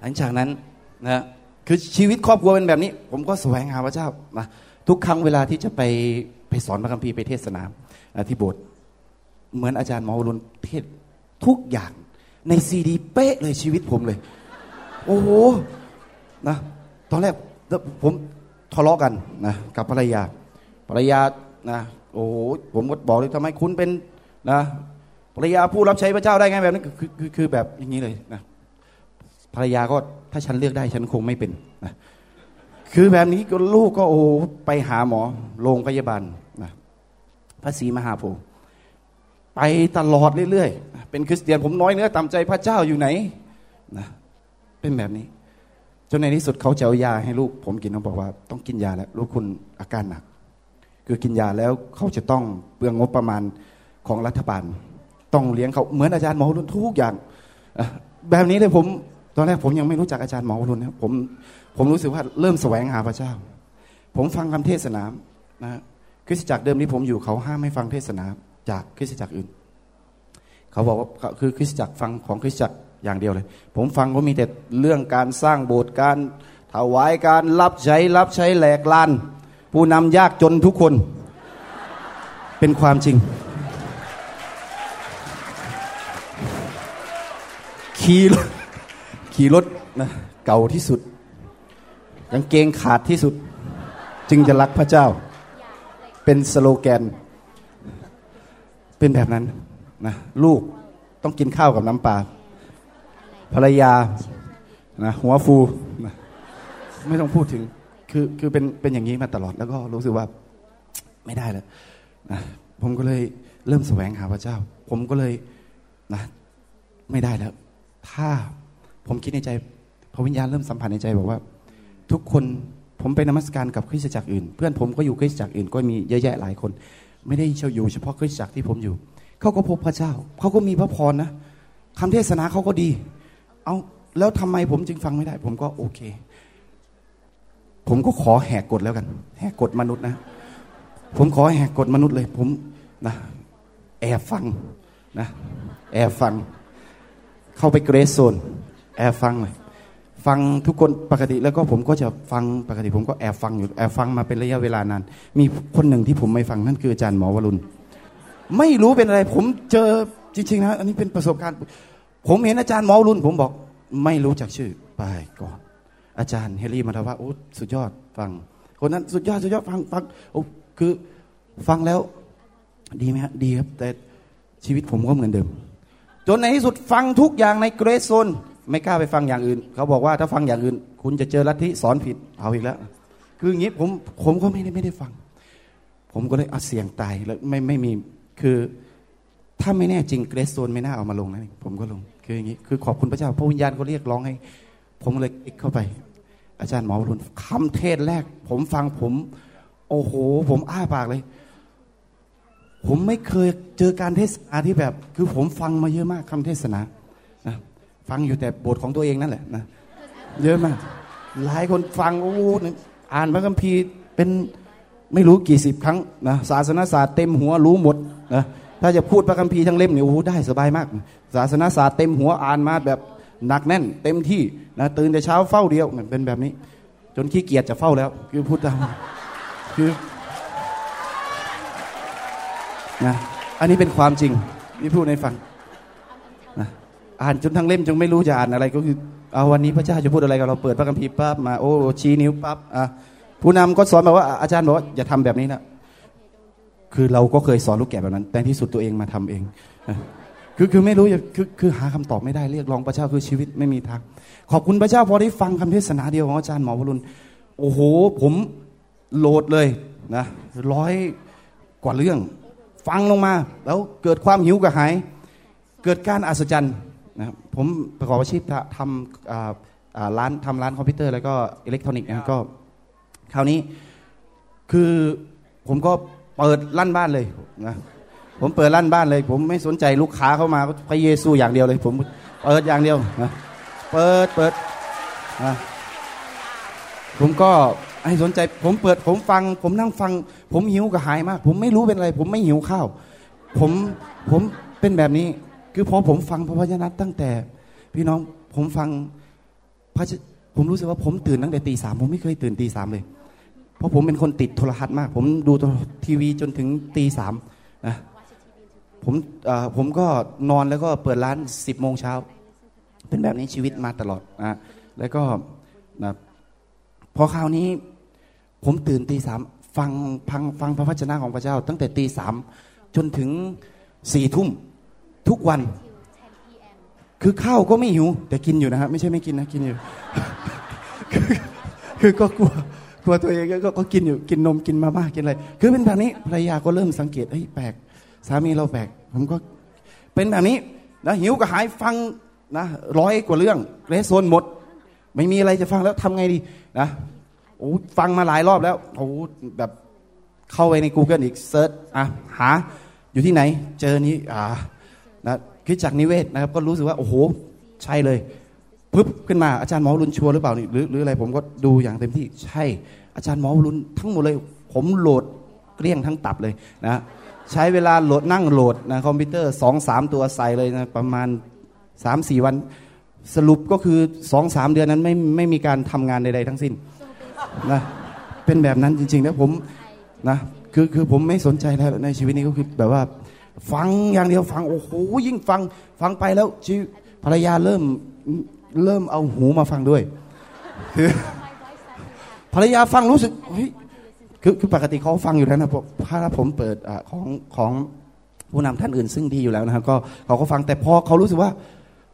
หลังจากนั้นนะคือชีวิตครอบครัวเป็นแบบนี้ ผมก็แสวงหาพระเจ้านะ ทุกครั้งเวลาที่จะไปไปสอนพระคัมภีร์ไปเทศนาที่โบสถ์เหมือนอาจารย์หมอวรุณเทศทุกอย่างในซีดีเป๊ะเลยชีวิตผมเลย โอ้โหนะตอนแรกผมทะเลาะกันนะกับภรรยาภรรยานะโอ้โหผมก็บอกเลยทำไมคุณเป็นนะภรรยาผู้รับใช้พระเจ้าได้ไงแบบนั้นคือคือคือแบบอย่างนี้เลยนะภรรยาก็ถ้าฉันเลือกได้ฉันคงไม่เป็นนะ คือแบบนี้ก็ลูกก็โอ้ไปหาหมอโรงพยาบาลนะพระศรีมหาโพธิ์ไปตลอดเรื่อยๆ เป็นคริสเตียนผมน้อยเนื้อต่ำใจพระเจ้าอยู่ไหนนะเป็นแบบนี้ จนในที่สุดเขาจะเอายาให้ลูกผมกินเขาบอกว่าต้องกินยาแล้วลูกคุณอาการหนัก คือกินยาแล้วเขาจะต้องเปลืองงบประมาณของรัฐบาล ต้องเลี้ยงเขาเหมือนอาจารย์หมอรุนทุกอย่าง แบบนี้เลยผมตอนแรกผมยังไม่รู้จักอาจารย์หมอรุนนะผม ผมรู้สึกว่าเริ่มแสวงหาพระเจ้า ผมฟังคำเทศนานะคริสตจักรเดิมที่ผมอยู่เขาห้ามไม่ฟังเทศนาจากคริสตจักรอื่น เขาบอกว่าคือคริสตจักรฟังของคริสตจักรอย่างเดียวเลย ผมฟังก็มีแต่เรื่องการสร้างโบสถ์การถวายการรับใช้รับใช้แหลกลาน ผู้นำยากจนทุกคน เป็นความจริง ขี่รถขี่รถนะเก่าที่สุด กางเกงขาดที่สุด จึงจะรักพระเจ้า เป็นสโลแกน เป็นแบบนั้นนะลูกต้องกินข้าวกับน้ำปลาภรรยานะหัวฟูนะไม่ต้องพูดถึง คือคือเป็นเป็นอย่างนี้มาตลอดแล้วก็รู้สึกว่าไม่ได้แล้วนะผมก็เลยเริ่มแสวงหาพระเจ้า ผมก็เลยนะไม่ได้แล้ว ถ้าผมคิดในใจพระวิญญาณเริ่มสัมผัสในใจบอกว่า ทุกคนผมไปนมัสการกับคริสตจักรอื่น เพื่อนผมก็อยู่คริสตจักรอื่นก็มีเยอะแยะหลายคน ไม่ได้เช่าอยู่เฉพาะคริสตจักรที่ผมอยู่เขาก็พบพระเจ้าเขาก็มีพระพรนะคำเทศนาเขาก็ดี เอาแล้วทำไมผมจึงฟังไม่ได้ ผมก็โอเค ผมก็ขอแหกกฎแล้วกัน แหกกฎมนุษย์นะ ผมขอแหกกฎมนุษย์เลย ผมนะแอบฟังนะแอบฟัง เข้าไปเกรสโซนแอบฟังเลย ฟังทุกคนปกติแล้วก็ผมก็จะฟังปกติผมก็แอบฟังอยู่แอบฟังมาเป็นระยะเวลานานมีคนหนึ่งที่ผมไม่ฟังนั่นคืออาจารย์หมอวรุณ ไม่รู้เป็นอะไร ผมเจอจริงๆนะอันนี้เป็นประสบการณ์ ผมเห็นอาจารย์หมอวรุณ ผมบอกไม่รู้จักชื่อไปก่อน อาจารย์เฮลี่มาทว่าโอ้สุดยอดฟัง คนนั้นสุดยอดสุดยอดฟังฟังโอ้คือฟังแล้ว ดีไหมฮะดีครับ แต่ชีวิตผมก็เหมือนเดิม จนในที่สุดฟังทุกอย่างในเกรซโซน ไม่กล้าไปฟังอย่างอื่น เขาบอกว่าถ้าฟังอย่างอื่น คุณจะเจอลัทธิสอนผิดเอาอีกแล้ว คืออย่างนี้ผมผมก็ไม่ได้ไม่ได้ฟัง ผมก็เลยเอาเสียงตายแล้วไม่ไม่มีคือถ้าไม่แน่จริงเกรซโซนไม่น่าเอามาลงนะผมก็ลงคืออย่างนี้คือขอบคุณพระเจ้าพระวิญญาณก็เรียกร้องให้ ผมเลยคลิกเข้าไป อาจารย์หมอวรุณคำเทศแรก ผมฟังผม โอ้โห ผมอ้าปากเลย ผมไม่เคยเจอการเทศนาที่แบบ คือผมฟังมาเยอะมากคำเทศนา ฟังอยู่แต่บทของตัวเองนั่นแหละนะเยอะมาก หลายคนฟังโอ้อ่านพระคัมภีร์เป็นไม่รู้กี่สิบครั้งนะศาสนาศาสตร์เต็มหัวรู้หมดนะถ้าจะพูดพระคัมภีร์ทั้งเล่มเนี่ยโอ้ได้สบายมาก ศาสนาศาสตร์เต็มหัวอ่านมาแบบหนักแน่น เต็มที่นะตื่นแต่เช้าเฝ้าเดียวเป็นแบบนี้ จนขี้เกียจจะเฝ้าแล้ว คือพูดตามคือนะอันนี้เป็นความจริงที่พูดในฟัง อ่านจนทั้งเล่มจนไม่รู้จะอ่านอะไรก็คือเอาวันนี้พระเจ้าจะพูดอะไรกับเราเปิดพระคัมภีร์ปั๊บมาโอ้ชี้นิ้วปั๊บอะผู้นำก็สอนแบบว่าอาจารย์บอกว่าอย่าทำแบบนี้นะคือเราก็เคยสอนลูกแกะแบบนั้น แต่ที่สุดตัวเองมาทำเองคือคือไม่รู้คือคือหาคำตอบไม่ได้เรียกร้องพระเจ้าคือชีวิตไม่มีทางขอบคุณพระเจ้าพอได้ฟังคำเทศนาเดียวของอาจารย์หมอวรุณโอ้โห ผมโหลดเลยนะร้อยกว่าเรื่อง ฟังลงมา แล้วเกิดความหิวกระหาย เกิดการอัศจรรย์ นะครับผมประกอบอาชีพทำร้านทำร้านคอมพิวเตอร์แล้วก็อิเล็กทรอนิกส์นะก็คราวนี้คือผมก็เปิดลั่นบ้านเลยนะผมเปิดลั่นบ้านเลย ผมไม่สนใจลูกค้าเข้ามาพระเยซูอย่างเดียวเลย ผมเปิดอย่างเดียวนะเปิดเปิดนะผมก็ให้สนใจผมเปิดผมฟัง ผมนั่งฟัง ผมหิวกระหายมาก ผมไม่รู้เป็นอะไร ผมไม่หิวข้าว ผมผมเป็นแบบนี้ คือพอผมฟังพระวจนะตั้งแต่ พี่น้องผมฟังพระผมรู้สึกว่าผมตื่นตั้งแต่ตีสามผมไม่เคยตื่นตีสามเลย เพราะผมเป็นคนติดโทรทัศน์มาก ผมดูทีวีจนถึงตีสามนะผมผมก็นอนแล้วก็เปิดร้านสิบโมงเช้า เป็นแบบนี้ชีวิตมาตลอดนะแล้วก็นะพอคราวนี้ผมตื่นตีสามฟังฟังฟังพระวจนะของพระเจ้า ตั้งแต่ตีสามจนถึงสี่ทุ่ม ทุกวัน คือข้าวก็ไม่หิว แต่กินอยู่นะฮะไม่ใช่ไม่กินนะกินอยู่ คือก็กลัวกลัวตัวเองก็ก็กินอยู่กินนมกินมาม่ากินอะไร คือเป็นแบบนี้ภรรยาก็เริ่มสังเกตเฮ้ยแปลก สามีเราแปลก ผมก็เป็นแบบนี้นะหิวก็หายฟังนะร้อยกว่าเรื่องเรสโซนหมด ไม่มีอะไรจะฟังแล้วทำไงดีนะโอ้ฟังมาหลายรอบแล้วโอ้แบบเข้าไปใน Google อีกเซิร์ชอะหา อยู่ที่ไหน เจอนี้อ่า นะคิดจากนิเวศนะครับ ก็รู้สึกว่าโอ้โหใช่เลยปึ๊บขึ้นมาอาจารย์หมอรุนชัวร์หรือเปล่านี่หรือหรืออะไรผมก็ดูอย่างเต็มที่ใช่ อาจารย์หมอรุนทั้งหมดเลย ผมโหลดเกลี้ยงทั้งตับเลยนะใช้เวลาโหลดนั่งโหลดนะคอมพิวเตอร์สองสามตัวใส่เลยนะประมาณสามสี่วันสรุปก็คือสองสามเดือนนั้นไม่ไม่มีการทำงานใดๆทั้งสิ้นนะเป็นแบบนั้นจริงๆแล้วผมนะคือคือผมไม่สนใจแล้วในชีวิตนี้ก็คือแบบว่า ฟังอย่างเดียวฟังโอ้โหยิ่งฟังฟังไปแล้วชีภรรยาเริ่มเริ่มเอาหูมาฟังด้วยคือภรรยาฟังรู้สึกเฮ้ยคือคือปกติเขาฟังอยู่แล้วนะผมถ้าผมเปิดอของของผู้นำท่านอื่นซึ่งดีอยู่แล้วนะครับก็เขาก็ฟังแต่พอเขารู้สึกว่า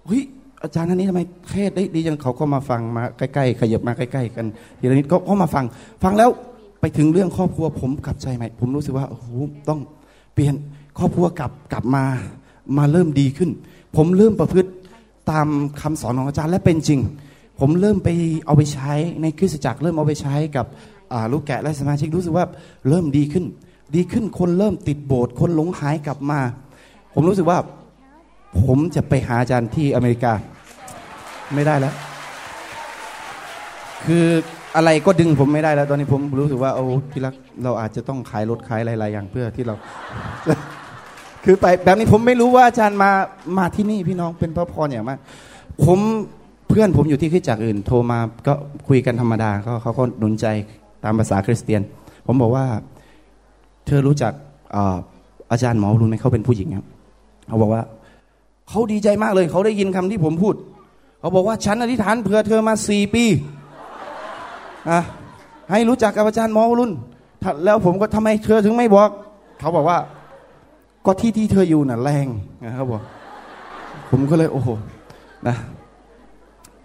เฮ้ยอาจารย์ท่านนี้ทำไมเทศได้ดีจังเขาก็มาฟังมาใกล้ๆขยับมาใกล้ๆกันทีละนิดก็ก็มาฟัง ฟังแล้วไปถึงเรื่องครอบครัวผมกลับใจใหม่ ผมรู้สึกว่าโอ้โหต้องเปลี่ยน ครอบครัวกลับกลับมามาเริ่มดีขึ้น ผมเริ่มประพฤติตามคำสอนของอาจารย์และเป็นจริง ผมเริ่มไปเอาไปใช้ในคริสตจักรเริ่มเอาไปใช้กับลูกแกะและสมาชิกรู้สึกว่าเริ่มดีขึ้น ดีขึ้นคนเริ่มติดโบสถ์คนหลงหายกลับมา ผมรู้สึกว่า ผมจะไปหาอาจารย์ที่อเมริกา ไม่ได้แล้ว คืออะไรก็ดึงผมไม่ได้แล้ว ตอนนี้ผมรู้สึกว่าเอาที่รักเราอาจจะต้องขายรถขายหลายๆอย่างเพื่อที่เรา คือไปแบบนี้ผมไม่รู้ว่าอาจารย์มามาที่นี่พี่น้องเป็นพระพรอย่างมากผมเพื่อนผมอยู่ที่คริสจักอื่น โทรมาก็คุยกันธรรมดาเขาเขาก็หนุนใจตามภาษาคริสเตียน ผมบอกว่า เธอรู้จักอาอาจารย์หมอรุนไหมเขาเป็นผู้หญิงครับเขาบอกว่าเขาดีใจมากเลย เขาได้ยินคำที่ผมพูด เขาบอกว่าฉันอธิษฐานเผื่อเธอมาสี่ปีอะให้รู้จักกับอาจารย์หมอวรุณถ้าแล้วผมก็ทำไมเธอถึงไม่บอก เขาบอกว่า ก็ที่ที่เธออยู่น่ะแรงนะครับบอกผมก็เลยโอ้โหนะ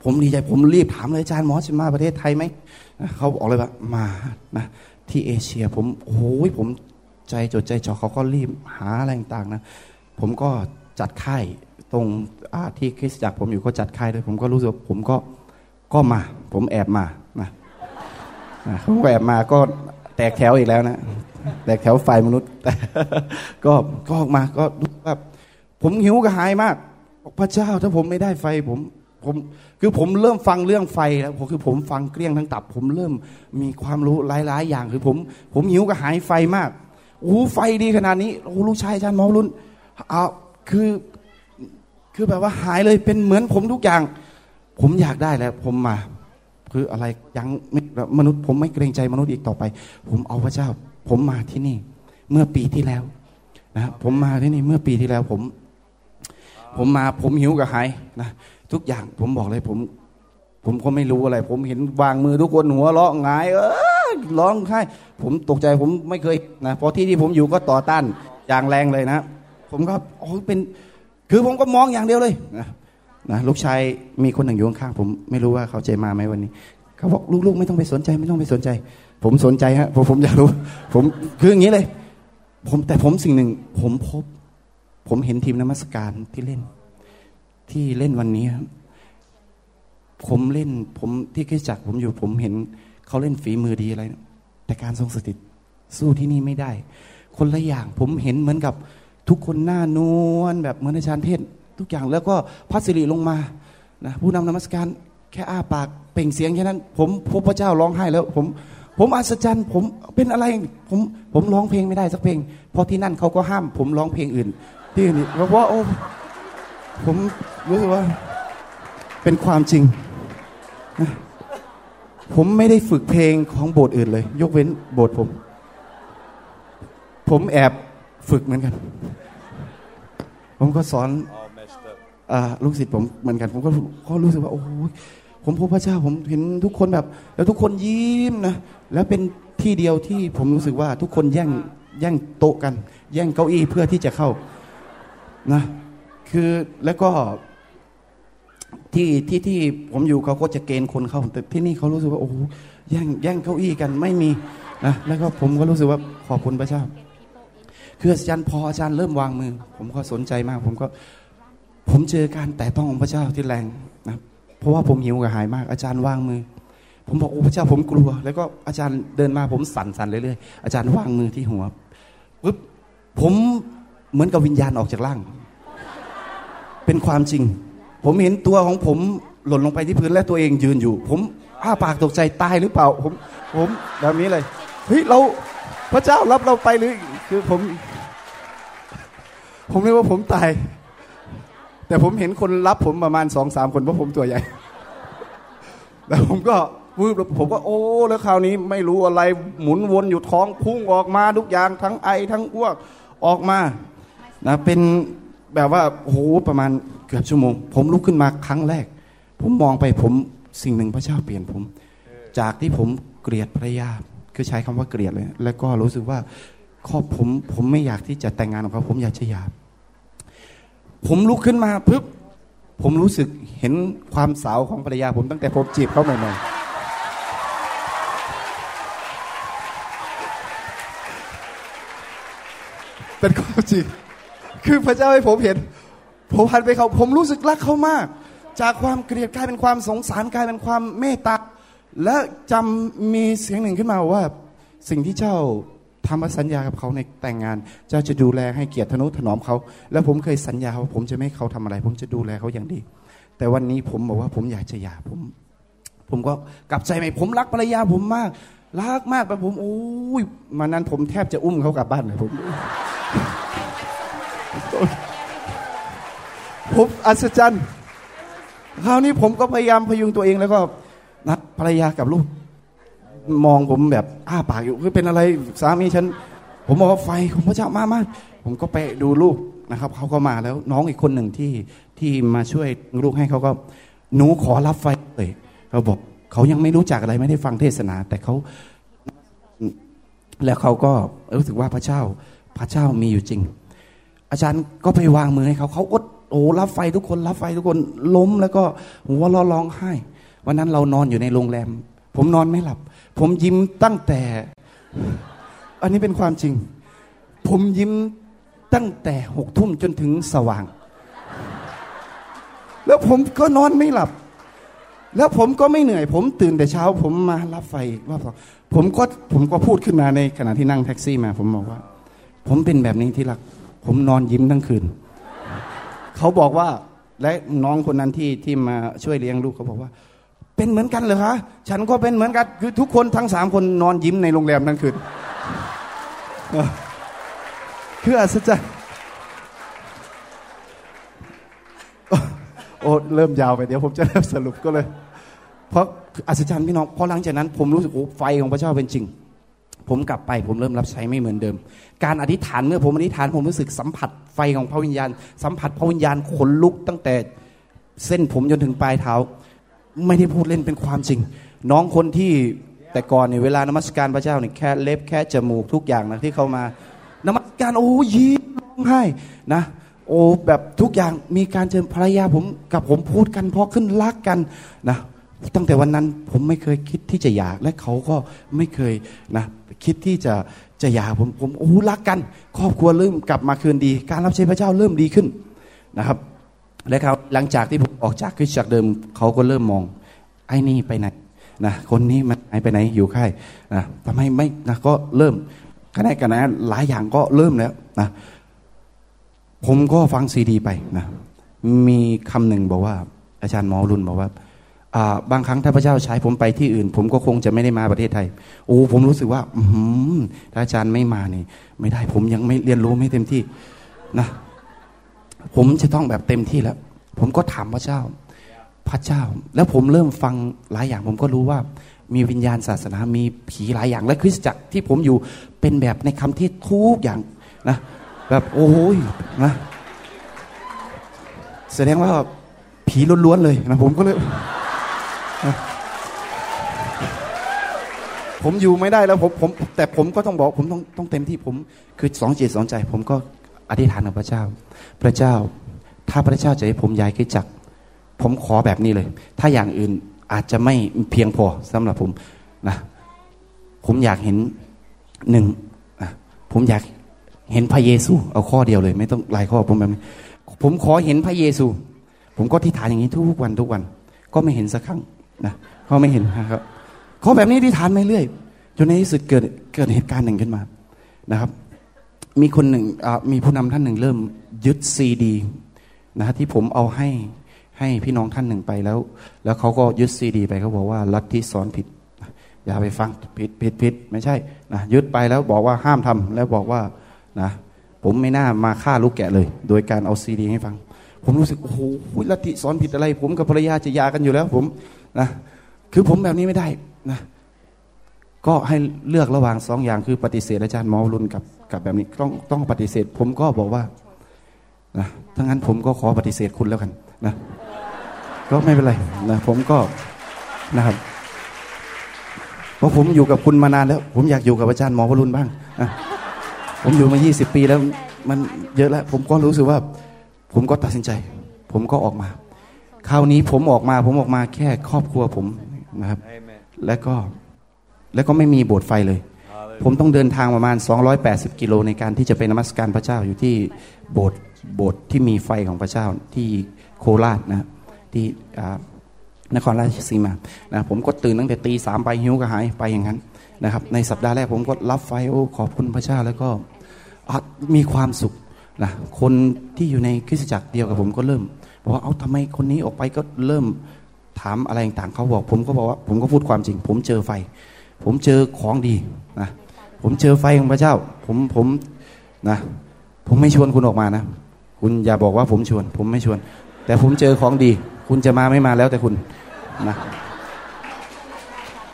ผมดีใจผมรีบถามเลยอาจารย์หมอจะมาประเทศไทยไหมเขาบอกเลยว่ามานะที่เอเชีย ผมโอ้โหผมใจจดใจจ่อเขาก็รีบหาอะไรต่างๆนะผมก็จัดค่ายตรงที่คริสตจักรผมอยู่ก็จัดค่ายด้วยผมก็รู้สึกผมก็ก็มา ผมแอบมานะนะเขาแอบมาก็แตกแถวอีกแล้วนะ แตกแถวฝ่ายมนุษย์ก็ก็ออกมาก็รู้ว่าผมหิวกระหายมากบอกพระเจ้าถ้าผมไม่ได้ไฟผมผมคือผมเริ่มฟังเรื่องไฟแล้วผมคือผมฟังเกลี้ยงทั้งตับ ผมเริ่มมีความรู้หลายๆ อย่างคือผม ผมหิวกระหายไฟมากโอ้ไฟดีขนาดนี้โอ้ลูกชายอาจารย์หมอรุ่นเอาคือ คือแบบว่าหายเลยเป็นเหมือนผมทุกอย่าง ผมอยากได้แล้ว ผมมา คืออะไรยังมนุษย์ ผมไม่เกรงใจมนุษย์อีกต่อไป ผมเอาพระเจ้า ผมมาที่นี่ เมื่อปีที่แล้วนะผมมาที่นี่เมื่อปีที่แล้วผม ผมมาผมหิวกับหายนะทุกอย่างผมบอกเลยผม ผมก็ไม่รู้อะไร ผมเห็นวางมือทุกคนหัวเราะหงาย เออร้องไห้ผมตกใจผมไม่เคยนะพราะที่ที่ผมอยู่ก็ต่อต้านอย่างแรงเลยนะ ผมก็โอ้เป็น คือผมก็มองอย่างเดียวเลยนะนะลูกชายมีคนหนึ่งอยู่ข้างผมไม่รู้ว่าเขาใจมาไหมวันนี้ เขาบอกลูกๆ ไม่ต้องไปสนใจ ไม่ต้องไปสนใจ ผมสนใจฮะเพราะผมอยากรู้ ผมคืออย่างนี้เลย ผมแต่ผมสิ่งหนึ่ง ผมพบ ผมเห็นทีมนมัสการที่เล่น ที่เล่นวันนี้ครับผมเล่น ผมที่คริสตจักผมอยู่ผมเห็นเขาเล่นฝีมือดีอะไร แต่การทรงสถิตสู้ที่นี่ไม่ได้ คนละอย่างผมเห็นเหมือนกับทุกคนหน้านวลแบบเหมือนอาจารย์เทศทุกอย่างแล้วก็พัสริลงมานะผู้นำนมัสการแค่อ้าปากเป่งเสียงแค่นั้น ผมพบพระเจ้าร้องไห้แล้วผม ผมอัศจรรย์ผมเป็นอะไรผมผมร้องเพลงไม่ได้สักเพลง เพราะที่นั่นเขาก็ห้าม ผมร้องเพลงอื่น ที่นี่เพราะว่าโอ้ผมรู้สึกว่า เป็นความจริง ผมไม่ได้ฝึกเพลงของโบสถ์อื่นเลย ยกเว้นโบสถ์ผม ผมแอบฝึกเหมือนกัน ผมก็สอนลูกศิษย์ผมเหมือนกัน ผมก็ก็รู้สึกว่าโอ้ผมพบพระเจ้าผมเห็นทุกคนแบบ แล้วทุกคนยิ้มนะ แล้วเป็นที่เดียวที่ผมรู้สึกว่าทุกคนแย่งแย่งโต๊ะกัน แย่งเก้าอี้เพื่อที่จะเข้านะคือแล้วก็ที่ที่ที่ผมอยู่เขาก็จะเกณฑ์คนเข้าแต่ที่นี่เขารู้สึกว่าโอ้โหแย่งแย่งเก้าอี้กันไม่มีนะแล้วก็ผมก็รู้สึกว่าขอบคุณพระเจ้าคืออาจารย์พออาจารย์เริ่มวางมือ ผมก็สนใจมาก ผมก็ ผมเจอการแต่ต้องของพระเจ้าที่แรงนะเพราะว่าผมหิวกระหายมาก อาจารย์วางมือ ผมบอกโอ้พระเจ้าผมกลัว แล้วก็อาจารย์เดินมาผมสั่นสั่นเรื่อยๆอาจารย์วางมือที่หัวปึ๊บผมเหมือนกับวิญญาณออกจากร่าง เป็นความจริง ผมเห็นตัวของผมหล่นลงไปที่พื้นและตัวเองยืนอยู่ ผมอ้าปากตกใจตายหรือเปล่า ผม ผมแบบนี้เลยเฮ้ยเราพระเจ้ารับเราไปหรือคือผม ผมเรียกว่าผมตาย แต่ผมเห็นคนรับผมประมาณสองสามคนเพราะผมตัวใหญ่แล้วผมก็ วืบผมก็โอ้แล้วคราวนี้ไม่รู้อะไรหมุนวนอยู่ท้องพุ่งออกมาทุกอย่างทั้งไอทั้งอ้วกออกมานะเป็นแบบว่าโอ้โหประมาณเกือบชั่วโมง ผมลุกขึ้นมาครั้งแรก ผมมองไปผมสิ่งหนึ่งพระเจ้าเปลี่ยนผม จากที่ผมเกลียดภรรยาคือใช้คำว่าเกลียดเลย แล้วก็รู้สึกว่าครอบผมผมไม่อยากที่จะแต่งงานกับเขาผมอยากจะหย่าผมลุกขึ้นมาปึ๊บผมรู้สึกเห็นความสาวของภรรยาผมตั้งแต่ผมจีบเขาใหม่ๆ เป็นความจริง คือพระเจ้าให้ผมเห็น ผมหันไปเขา ผมรู้สึกรักเขามาก จากความเกลียดกลายเป็นความสงสารกลายเป็นความเมตตา และจำมีเสียงหนึ่งขึ้นมาว่า สิ่งที่เจ้าทำสัญญากับเขาในแต่งงาน เจ้าจะดูแลให้เกียรติทนุถนอมเขา แล้วผมเคยสัญญาว่าผมจะไม่ให้เขาทำอะไร ผมจะดูแลเขาอย่างดี แต่วันนี้ผมบอกว่าผมอยากจะหย่าผม ผมก็กลับใจใหม่ ผมรักภรรยาผมมากรักมากแต่ผมโอ้ยมานั้นผมแทบจะอุ้มเขากลับบ้านเลยผม ผมอัศจรรย์คราวนี้ผมก็พยายามพยุงตัวเองแล้วก็นัดภรรยากับลูก มองผมแบบอ้าปากอยู่คือเป็นอะไรสามีฉัน ผมบอกว่าไฟของพระเจ้ามามาผมก็ไปดูลูกนะครับเขาก็มาแล้วน้องอีกคนหนึ่งที่ที่มาช่วยลูกให้เขาก็หนูขอรับไฟเลยเขาบอกเขายังไม่รู้จักอะไรไม่ได้ฟังเทศนา แต่เขาแล้วเขาก็รู้สึกว่าพระเจ้าพระเจ้ามีอยู่จริง อาจารย์ก็ไปวางมือให้เขาเขาก็โอ้รับไฟทุกคนรับไฟทุกคนล้มแล้วก็หัวเราะร้องไห้ วันนั้นเรานอนอยู่ในโรงแรม ผมนอนไม่หลับ ผมยิ้มตั้งแต่ อันนี้เป็นความจริง ผมยิ้มตั้งแต่หกทุ่มจนถึงสว่าง แล้วผมก็นอนไม่หลับ แล้วผมก็ไม่เหนื่อย ผมตื่นแต่เช้า ผมมารับไฟอีกรอบสองผมก็ผมก็พูดขึ้นมาในขณะที่นั่งแท็กซี่มา ผมบอกว่า ผมเป็นแบบนี้ที่รัก ผมนอนยิ้มทั้งคืน เขาบอกว่าและน้องคนนั้นที่ที่มาช่วยเลี้ยงลูกเขาบอกว่า เป็นเหมือนกันเหรอคะฉันก็เป็นเหมือนกันคือทุกคนทั้งสามคนนอนยิ้มในโรงแรมทั้งคืนคืออัศจรรย์โอ้เริ่มยาวไปเดี๋ยวผมจะเริ่มสรุปก็เลย เพราะอัศจรรย์พี่น้องพอหลังจากนั้น ผมรู้สึกโอ้ไฟของพระเจ้าเป็นจริง ผมกลับไปผมเริ่มรับใช้ไม่เหมือนเดิม การอธิษฐานเมื่อผมอธิษฐานผมรู้สึกสัมผัสไฟของพระวิญญาณ สัมผัสพระวิญญาณขนลุกตั้งแต่เส้นผมจนถึงปลายเท้า ไม่ได้พูดเล่นเป็นความจริง น้องคนที่แต่ก่อนเนี่ยเวลานมัสการพระเจ้าเนี่ยแค่เล็บแค่จมูกทุกอย่างนะที่เขามานมัสการโอ้ยิ้มร้องไห้นะโอ้แบบทุกอย่างมีการเจอภรรยาผมกับผมพูดกันเพราะขึ้นรักกันนะ ตั้งแต่วันนั้นผมไม่เคยคิดที่จะหย่าและเขาก็ไม่เคยนะคิดที่จะจะหย่าผมผมโอ้รักกัน ครอบครัวเริ่มกลับมาคืนดี การรับใช้พระเจ้าเริ่มดีขึ้นนะครับ และเขาหลังจากที่ผมออกจากคริสตจักรเดิมเขาก็เริ่มมองไอ้นี่ไปไหนนะคนนี้มันหายไปไหนอยู่ค่ายนะทำไมไม่นะก็เริ่มขณะกันนะหลายอย่างก็เริ่มแล้วนะผมก็ฟังซีดีไปนะมีคำหนึ่งบอกว่า อาจารย์หมอรุนบอกว่า บางครั้งถ้าพระเจ้าใช้ผมไปที่อื่น ผมก็คงจะไม่ได้มาประเทศไทย โอ้ผมรู้สึกว่า อืถ้าอาจารย์ไม่มานี่ ไม่ได้ผมยังไม่เรียนรู้ไม่เต็มที่นะผมจะต้องแบบเต็มที่แล้ว ผมก็ถามพระเจ้า พระเจ้า แล้วผมเริ่มฟังหลายอย่าง ผมก็รู้ว่า มีวิญญาณศาสนา มีผีหลายอย่าง และคริสตจักรที่ผมอยู่เป็นแบบในคำเทศทุกอย่างนะแบบโอ้ยนะแสดงว่าผีล้วนๆเลยนะผมก็เลย ผมอยู่ไม่ได้แล้วผมผม แต่ผมก็ต้องบอกผมต้องต้องเต็มที่ผม คือสองจิตสองใจ ผมก็อธิษฐานกับพระเจ้า พระเจ้า ถ้าพระเจ้าจะให้ผมย้ายคริสตจัก ผมขอแบบนี้เลย ถ้าอย่างอื่นอาจจะไม่เพียงพอสำหรับผมนะผมอยากเห็นหนึ่งผมอยากเห็นพระเยซู เอาข้อเดียวเลย ไม่ต้องหลายข้อผมแบบนี้ผมขอเห็นพระเยซู ผมก็ที่ฐานอย่างนี้ทุกวันทุกวัน ก็ไม่เห็นสักครั้ง นะก็ไม่เห็นนะครับขอแบบนี้ที่ฐานไม่เรื่อยจนในที่สุดเกิดเกิดเหตุการณ์หนึ่งขึ้นมานะครับ มีคนหนึ่งมีผู้นำท่านหนึ่งเริ่มยึดซีดีนะที่ผมเอาให้ให้พี่น้องท่านหนึ่งไปแล้ว แล้วเขาก็ยึดซีดีไปเขาบอกว่าลัทธิสอนผิด อย่าไปฟังผิดผิดผิดไม่ใช่นะยึดไปแล้วบอกว่าห้ามทำแล้วบอกว่านะผมไม่น่ามาฆ่าลูกแกะเลย โดยการเอาซีดีให้ฟัง ผมรู้สึกโอ้โหลัทธิสอนผิดอะไร ผมกับภรรยาจะยากันอยู่แล้ว ผม นะคือผมแบบนี้ไม่ได้นะก็ให้เลือกระหว่างสองอย่างคือปฏิเสธอาจารย์หมอรุนกับกับแบบนี้ต้องต้องปฏิเสธ ผมก็บอกว่านะถ้างั้นผมก็ขอปฏิเสธคุณแล้วกันนะก็ไม่เป็นไรนะผมก็นะครับเพราะผมอยู่กับคุณมานานแล้ว ผมอยากอยู่กับอาจารย์หมอวรุณบ้างนะผมอยู่มา 20 ปีแล้วมันเยอะแล้ว ผมก็รู้สึกว่า ผมก็ตัดสินใจ ผมก็ออกมา คราวนี้ผมออกมาผมออกมาแค่ครอบครัวผมนะครับ แล้วก็แล้วก็ไม่มีโบสถ์ไฟเลย ผมต้องเดินทางประมาณ 280 กิโลในการที่จะไปนมัสการพระเจ้าอยู่ที่โบสถ์โบสถ์ที่มีไฟของพระเจ้าที่โคราชนะที่นครราชสีมานะผมก็ตื่นตั้งแต่ตีสามไปหิวกระหายไปอย่างนั้นนะครับในสัปดาห์แรกผมก็รับไฟโอ้ขอบคุณพระเจ้าแล้วก็มีความสุขนะคนที่อยู่ในคริสตจักรเดียวกับผมก็เริ่ม บอกว่าเอาทำไมคนนี้ออกไปก็เริ่มถามอะไรต่างเขาบอก ผมก็บอกว่า ผมก็พูดความจริง ผมเจอไฟ ผมเจอของดีนะผมเจอไฟของพระเจ้า ผมผมนะ ผมไม่ชวนคุณออกมานะ คุณอย่าบอกว่าผมชวน ผมไม่ชวน แต่ผมเจอของดี คุณจะมาไม่มาแล้วแต่คุณนะ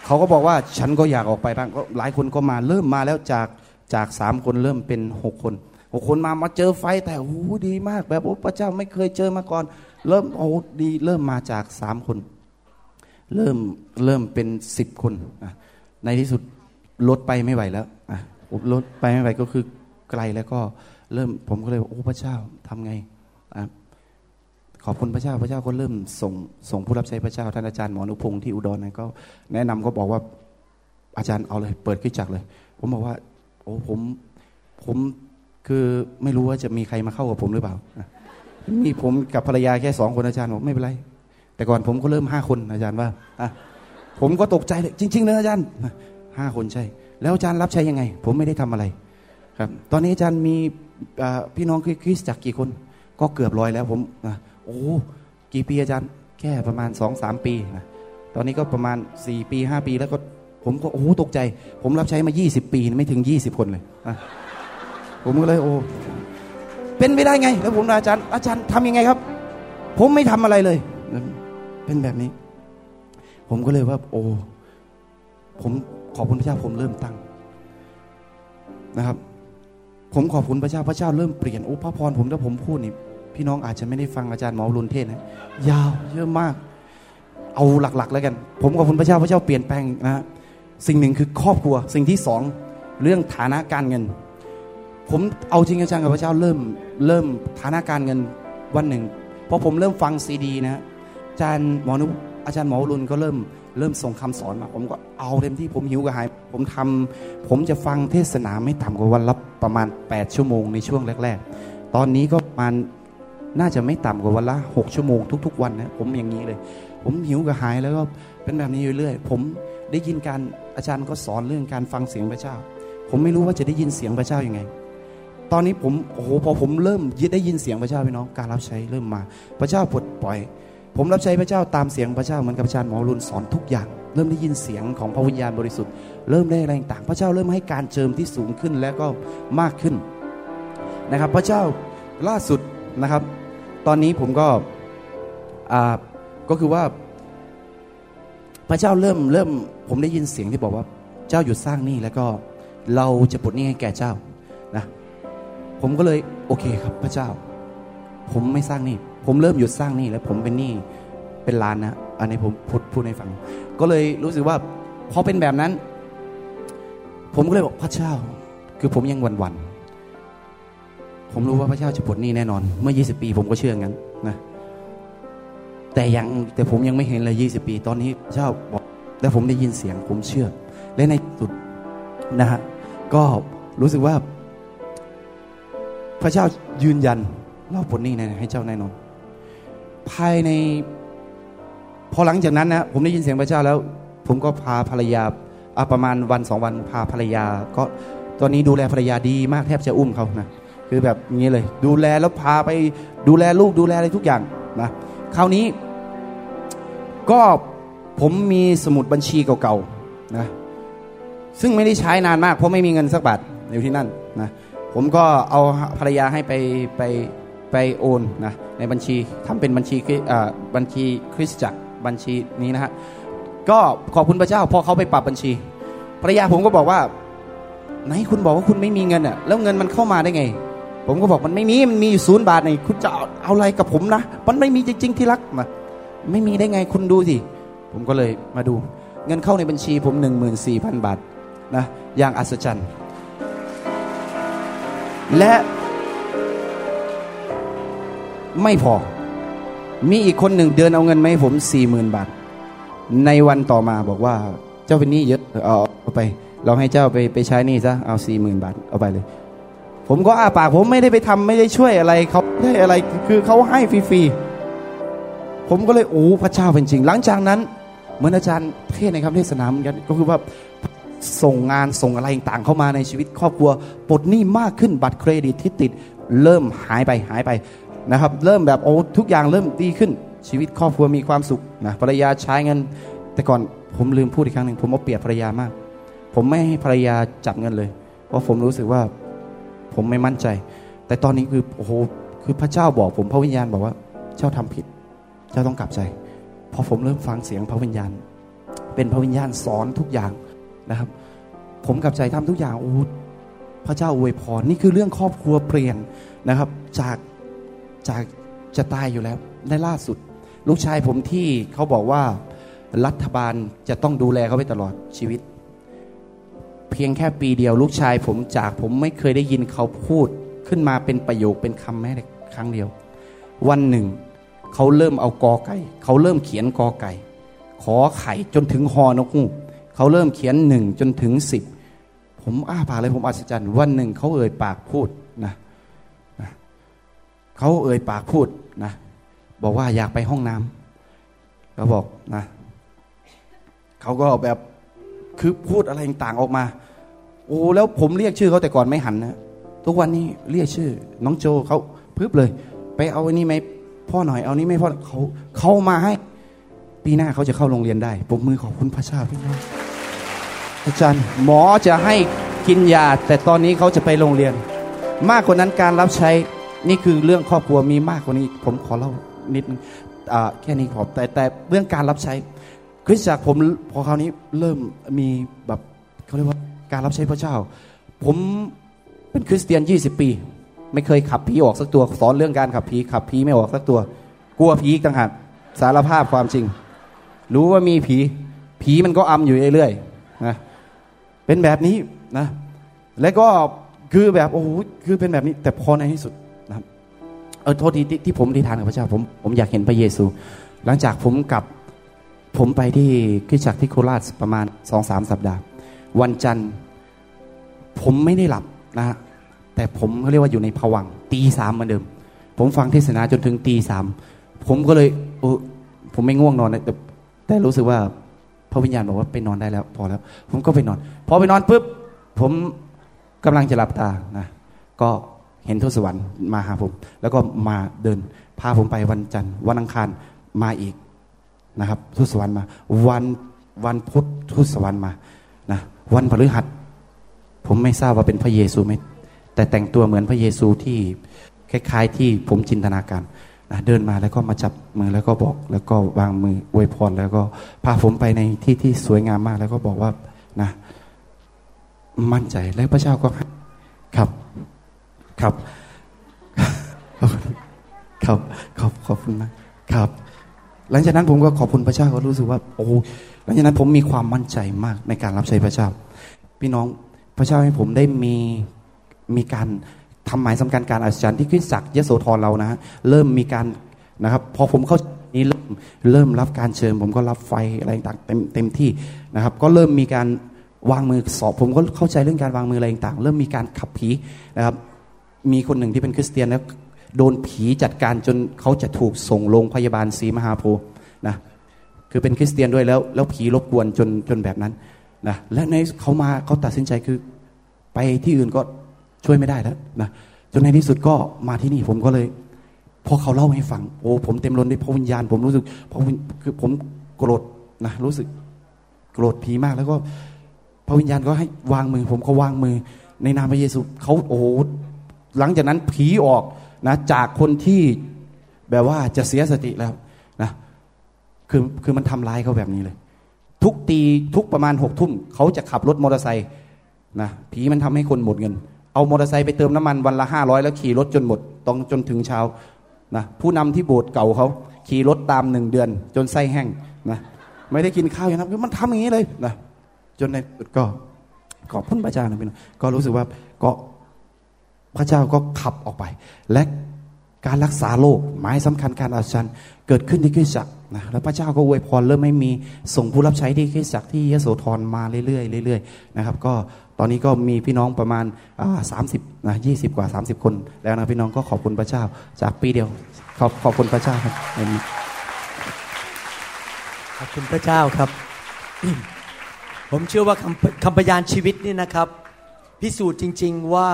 เขาก็บอกว่าฉันก็อยากออกไปบ้างก็หลายคนก็มาเริ่มมาแล้วจากจากสามคนเริ่มเป็นหกคน คนมามาเจอไฟแต่โอ้ดีมาก แบบโอ้พระเจ้าไม่เคยเจอมาก่อน เริ่มโอ้ดีเริ่มมาจากสามคน เริ่มเริ่มเป็นสิบคนในที่สุดลดไปไม่ไหวแล้วลดไปไม่ไหวก็คือไกลแล้วก็เริ่มผมก็เลยโอ้พระเจ้าทำไงขอบคุณพระเจ้าพระเจ้าก็เริ่มส่งส่งผู้รับใช้พระเจ้าท่านอาจารย์หมอนุพงศ์ที่อุดรนะก็ แนะนำก็บอกว่าอาจารย์เอาเลย เปิดขึ้นจักเลย ผมบอกว่า โอ้ผมผม คือไม่รู้ว่าจะมีใครมาเข้ากับผมหรือเปล่า มีผมกับภรรยาแค่สองคนอาจารย์บอกไม่เป็นไร แต่ก่อนผมก็เริ่มห้าคนอาจารย์ว่าผมก็ตกใจเลยจริงๆเลยอาจารย์ห้าคนใช่ แล้วอาจารย์รับใช้ยังไง ผมไม่ได้ทำอะไร ครับ ตอนนี้อาจารย์มีพี่น้องคริสจักกี่คน ก็เกือบร้อยแล้วผมโอ้กี่ปีอาจารย์แค่ประมาณสองสามปีนะตอนนี้ก็ประมาณสี่ปีห้าปีแล้วก็ผมก็โอ้ตกใจ ผมรับใช้มายี่สิบปีไม่ถึงยี่สิบคนเลย ผมก็เลยโอ้เป็นไปได้ไง แล้วผมอาจารย์ อาจารย์ทำยังไงครับ ผมไม่ทำอะไรเลย เป็นแบบนี้ ผมก็เลยว่า โอ้ผมขอบคุณพระเจ้าผมเริ่มตั้งนะครับ ผมขอบคุณพระเจ้าพระเจ้าเริ่มเปลี่ยนโอ้พระพรผมถ้าผมพูดนี่พี่น้องอาจจะไม่ได้ฟังอาจารย์หมอรุนเทศนะยาวเยอะมาก เอาหลักๆ แล้วกัน ผมขอบคุณพระเจ้าพระเจ้าเปลี่ยนแปลงนะสิ่งหนึ่งคือครอบครัว สิ่งที่สองเรื่องฐานะการเงิน ผมเอาจริงจังกับพระเจ้าเริ่มเริ่มฐานะการเงินวันหนึ่งพอผมเริ่มฟังซีดีนะอาจารย์หมอนุอาจารย์หมอรุนก็เริ่มเริ่มส่งคำสอนมา ผมก็เอาเต็มที่ผมหิวกระหาย ผมทำผมจะฟังเทศนาไม่ต่ำกว่าวันละประมาณ 8 ชั่วโมงในช่วงแรก ๆ ตอนนี้ก็ประมาณน่าจะไม่ต่ำกว่าวันละ 6 ชั่วโมงทุก ๆ วันนะผมอย่างนี้เลย ผมหิวกระหายแล้วก็เป็นแบบนี้อยู่เรื่อยผมได้ยินการอาจารย์ก็สอนเรื่องการฟังเสียงพระเจ้า ผมไม่รู้ว่าจะได้ยินเสียงพระเจ้ายัางไง ตอนนี้ผมโอ้โหพอผมเริ่มยได้ยินเสียงพระเจ้าพี่น้องการรับใช้เริ่มมา พระเจ้าปลดปล่อย ผมรับใช้พระเจ้าตามเสียงพระเจ้าเหมือนกับอาจารย์หมอรุนสอนทุกอย่าง เริ่มได้ยินเสียงของพระวิญญาณบริสุทธิ์เริ่มได้อะไรต่าง พระเจ้าเริ่มให้การเจิมที่สูงขึ้นและก็มากขึ้นนะครับ พระเจ้าล่าสุดนะครับ ตอนนี้ผมก็อ่าก็คือว่า พระเจ้าเริ่มเริ่มผมได้ยินเสียงที่บอกว่าเจ้าหยุดสร้างหนี้แล้วก็เราจะปลดหนี้ให้แก่เจ้า ผมก็เลยโอเคครับพระเจ้า ผมไม่สร้างหนี้ผมเริ่มหยุดสร้างหนี้แล้วผมเป็นหนี้เป็นล้านนะอันนี้ผมพูดพูดให้ฟัง ก็เลยรู้สึกว่าพอเป็นแบบนั้น ผมก็เลยบอกพระเจ้า คือผมยังวันๆผมรู้ว่าพระเจ้าจะปลดหนี้แน่นอน เมื่อ 20 ปีผมก็เชื่องั้นนะแต่ยังแต่ผมยังไม่เห็นเลย 20 ปี ตอนนี้พระเจ้าบอกแล้วผมได้ยินเสียงผมเชื่อ และในสุดนะฮะก็รู้สึกว่า พระเจ้ายืนยันเล่าผลนี้ในให้เจ้าแน่นอน ภายใน พอหลังจากนั้นนะผมได้ยินเสียงพระเจ้าแล้ว ผมก็พาภรรยาประมาณวันสองวันพาภรรยา ก็ตอนนี้ดูแลภรรยาดีมากแทบจะอุ้มเขานะคือแบบนี้เลย ดูแลแล้วพาไปดูแลลูกดูแลอะไรทุกอย่างนะคราวนี้ ก็ผมมีสมุดบัญชีเก่าๆนะซึ่งไม่ได้ใช้นานมากเพราะไม่มีเงินสักบาทอยู่ที่นั่นนะ ผมก็เอาภรรยาให้ไปไปไปโอนนะในบัญชีทำเป็นบัญชีบัญชีคริสตจักรบัญชีนี้นะฮะก็ขอบคุณพระเจ้าพอเขาไปปรับบัญชีภรรยาผมก็บอกว่าไหนคุณบอกว่าคุณไม่มีเงินอะแล้วเงินมันเข้ามาได้ไง ผมก็บอกมันไม่มีมันมีอยู่ศูนย์บาทในคุณจะเอาอะไรกับผมนะมันไม่มีจริงๆที่รักมาไม่มีได้ไงคุณดูสิผมก็เลยมาดู เงินเข้าในบัญชีผมหนึ่งหมื่นสี่พันบาทนะอย่างอัศจรรย์ และไม่พอ มีอีกคนหนึ่งเดินเอาเงินมาให้ผมสี่หมื่นบาท ในวันต่อมาบอกว่าเจ้าเป็นหนี้เยอะเอาไป เราให้เจ้าไปไปใช้หนี้ซะเอาสี่หมื่นบาทเอาไปเลย ผมก็อ้าปากผมไม่ได้ไปทำไม่ได้ช่วยอะไรเขาได้อะไรคือเขาให้ฟรีๆผมก็เลยโอ้พระเจ้าเป็นจริง หลังจากนั้นเหมือนอาจารย์เทศในคำเทศนาเหมือนกันก็คือว่า ส่งงานส่งอะไรต่างเข้ามาในชีวิตครอบครัวปลดหนี้มากขึ้นบัตรเครดิตที่ติดเริ่มหายไปหายไปนะครับ เริ่มแบบโอ้ทุกอย่างเริ่มดีขึ้น ชีวิตครอบครัวมีความสุขนะภรรยาใช้เงิน แต่ก่อนผมลืมพูดอีกครั้งหนึ่งผมเอาเปรียบภรรยามาก ผมไม่ให้ภรรยาจับเงินเลย เพราะผมรู้สึกว่าผมไม่มั่นใจ แต่ตอนนี้คือโอ้โหคือพระเจ้าบอกผมพระวิญญาณบอกว่าเจ้าทำผิด เจ้าต้องกลับใจพอผมเริ่มฟังเสียงพระวิญญาณ เป็นพระวิญญาณสอนทุกอย่าง นะครับ ผมกับใจทำทุกอย่างโอ้พระเจ้าอวยพรนี่คือเรื่องครอบครัวเปลี่ยนนะครับ จากจากจะตายอยู่แล้วในล่าสุด ลูกชายผมที่เขาบอกว่ารัฐบาลจะต้องดูแลเขาไปตลอดชีวิต เพียงแค่ปีเดียว ลูกชายผมจากผมไม่เคยได้ยินเขาพูดขึ้นมาเป็นประโยคเป็นคำแม้แต่ครั้งเดียว วันหนึ่ง เขาเริ่มเอากอไก่ เขาเริ่มเขียนกอไก่ ขอไข่จนถึงฮอนกฮูก เขาเริ่มเขียนหนึ่งจนถึงสิบผมอ้าปากเลยผมอัศจรรย์ วันหนึ่งเขาเอ่ยปากพูดนะนะเขาเอ่ยปากพูดนะบอกว่าอยากไปห้องน้ำเขาบอกนะเขาก็แบบคือพูดอะไรต่างออกมา โอ้แล้วผมเรียกชื่อเขาแต่ก่อนไม่หันนะทุกวันนี้เรียกชื่อ น้องโจเขาพึบเลย ไปเอาอันนี้ไหมพ่อหน่อยเอานี้ไม่พ่อเขาเขามาให้ ปีหน้าเขาจะเข้าโรงเรียนได้ปมมือขอบคุณพระเจ้าพี่น้องอาจารย์หมอจะให้กินยา แต่ตอนนี้เขาจะไปโรงเรียน มากกว่านั้นการรับใช้นี่คือเรื่องครอบครัวมีมากกว่านี้ ผมขอเล่านิดนึงแค่นี้ขอแต่แต่เรื่องการรับใช้คริสตจักรผมพอคราวนี้เริ่มมีแบบเขาเรียกว่าการรับใช้พระเจ้า ผมเป็นคริสเตียน 20 ปี ไม่เคยขับผีออกสักตัวสอนเรื่องการขับผีขับผีไม่ออกสักตัว กลัวผีต่างหากสารภาพความจริง รู้ว่ามีผี ผีมันก็อำอยู่เรื่อยๆนะเป็นแบบนี้นะ แล้วก็คือแบบโอ้โหคือเป็นแบบนี้ แต่พอในที่สุดนะครับเออโทษทีที่ที่ผมได้ทานกับพระเจ้าผมผมอยากเห็นพระเยซู หลังจากผมกลับผมไปที่คริสตจักรที่โคราชประมาณสองสามสัปดาห์ วันจันทร์ ผมไม่ได้หลับนะฮะแต่ผมเขาเรียกว่าอยู่ในผวังตีสามเหมือนเดิม ผมฟังเทศนาจนถึงตีสามผมก็เลยเออผมไม่ง่วงนอนนะแต่ แต่รู้สึกว่าพระวิญญาณบอกว่าไปนอนได้แล้ว พอแล้ว ผมก็ไปนอน พอไปนอนปุ๊บผมกำลังจะหลับตานะก็เห็นทูตสวรรค์มาหาผม แล้วก็มาเดิน พาผมไปวันจันทร์วันอังคารมาอีกนะครับทูตสวรรค์มา วันวันพุธทูตสวรรค์มานะวันพฤหัส ผมไม่ทราบว่าเป็นพระเยซูไหมแต่แต่งตัวเหมือนพระเยซูที่คล้าย ๆ ที่ผมจินตนาการ เดินมาแล้วก็มาจับมือแล้วก็บอก แล้วก็วางมืออวยพรแล้วก็พาผมไปในที่ที่สวยงามมาก แล้วก็บอกว่านะ มั่นใจและพระเจ้าก็ครับครับ ครับขอบขอบคุณนะครับ หลังจากนั้นผมก็ขอบคุณพระเจ้าก็รู้สึกว่าโอ้หลังจากนั้นผมมีความมั่นใจมากในการรับใช้พระเจ้า พี่น้องพระเจ้าให้ผมได้มีมีการ ทำหมายสำคัญการอัศจรรย์ที่คริสตจักรยโสธรเรานะฮะเริ่มมีการนะครับพอผมเข้านี้เริ่มเริ่มรับการเชิญ ผมก็รับไฟอะไรต่างเต็มเต็มที่นะครับ ก็เริ่มมีการวางมือสอบ ผมก็เข้าใจเรื่องการวางมืออะไรต่างเริ่มมีการขับผีนะครับ มีคนหนึ่งที่เป็นคริสเตียนแล้วโดนผีจัดการจนเขาจะถูกส่งโรงพยาบาลศรีมหาโพนะคือเป็นคริสเตียนด้วยแล้ว แล้วผีรบกวนจนจนแบบนั้นนะและในเขามาเขาตัดสินใจคือไปที่อื่นก็ ช่วยไม่ได้แล้วนะจนในที่สุดก็มาที่นี่ผมก็เลยพอเขาเล่าให้ฟังโอ้ผมเต็มล้นด้วยพระวิญญาณ ผมรู้สึกพระวิญคือผมโกรธนะรู้สึกโกรธผีมากแล้วก็พระวิญญาณก็ให้วางมือ ผมก็วางมือ ในนามพระเยซูเขาโอ้หลังจากนั้นผีออกนะจากคนที่แบบว่าจะเสียสติแล้วนะคือคือมันทำร้ายเขาแบบนี้เลย ทุกตีทุกประมาณหกทุ่มเขาจะขับรถมอเตอร์ไซค์นะผีมันทำให้คนหมดเงิน เอามอเตอร์ไซค์ไปเติมน้ำมันวันละห้าร้อยแล้วขี่รถจนหมดต้องจนถึงเช้านะผู้นำที่โบสถ์เก่าเขาขี่รถตามหนึ่งเดือน จนไส้แห้งนะไม่ได้กินข้าวอย่างนั้นมันทำอย่างนี้เลยนะจนในสุดก็ขอบคุณพระเจ้านะพี่น้องก็รู้สึกว่าก็พระเจ้าก็ขับออกไป และการรักษาโรคหมายสำคัญการอัศจรรย์เกิดขึ้นที่คริสตจักรนะแล้วพระเจ้าก็อวยพรเริ่มไม่มีส่งผู้รับใช้ที่คริสตจักรที่ยโสธรมาเรื่อยๆเรื่อยๆนะครับ ก็ ตอนนี้ก็มีพี่น้องประมาณสามสิบนะยี่สิบกว่า 30 คนแล้วนะพี่น้องก็ขอบคุณพระเจ้า จากปีเดียว ขอบขอบคุณพระเจ้าครับในนี้ขอบคุณพระเจ้าครับ ผมเชื่อว่าคำคำพยานชีวิตนี่นะครับ พิสูจน์จริง ๆว่า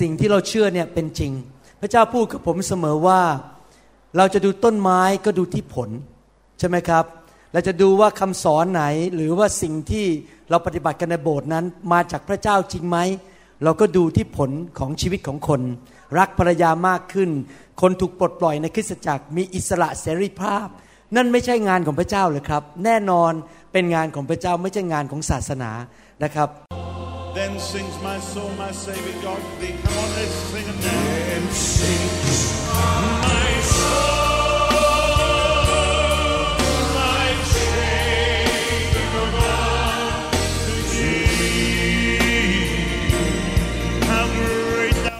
สิ่งที่เราเชื่อเนี่ยเป็นจริง พระเจ้าพูดกับผมเสมอว่า เราจะดูต้นไม้ก็ดูที่ผล ใช่ไหมครับ เราจะดูว่าคำสอนไหนหรือว่าสิ่งที่เราปฏิบัติกันในโบสถ์นั้น มาจากพระเจ้าจริงไหมเราก็ดูที่ผลของชีวิตของคน รักภรรยามากขึ้น คนถูกปลดปล่อยในคริสตจักรมีอิสระเสรีภาพ นั่นไม่ใช่งานของพระเจ้าเลยครับ แน่นอนเป็นงานของพระเจ้าไม่ใช่งานของศาสนานะครับ Then sings my soul, my Savior God to thee. Come on, let's sing it now. Then sings my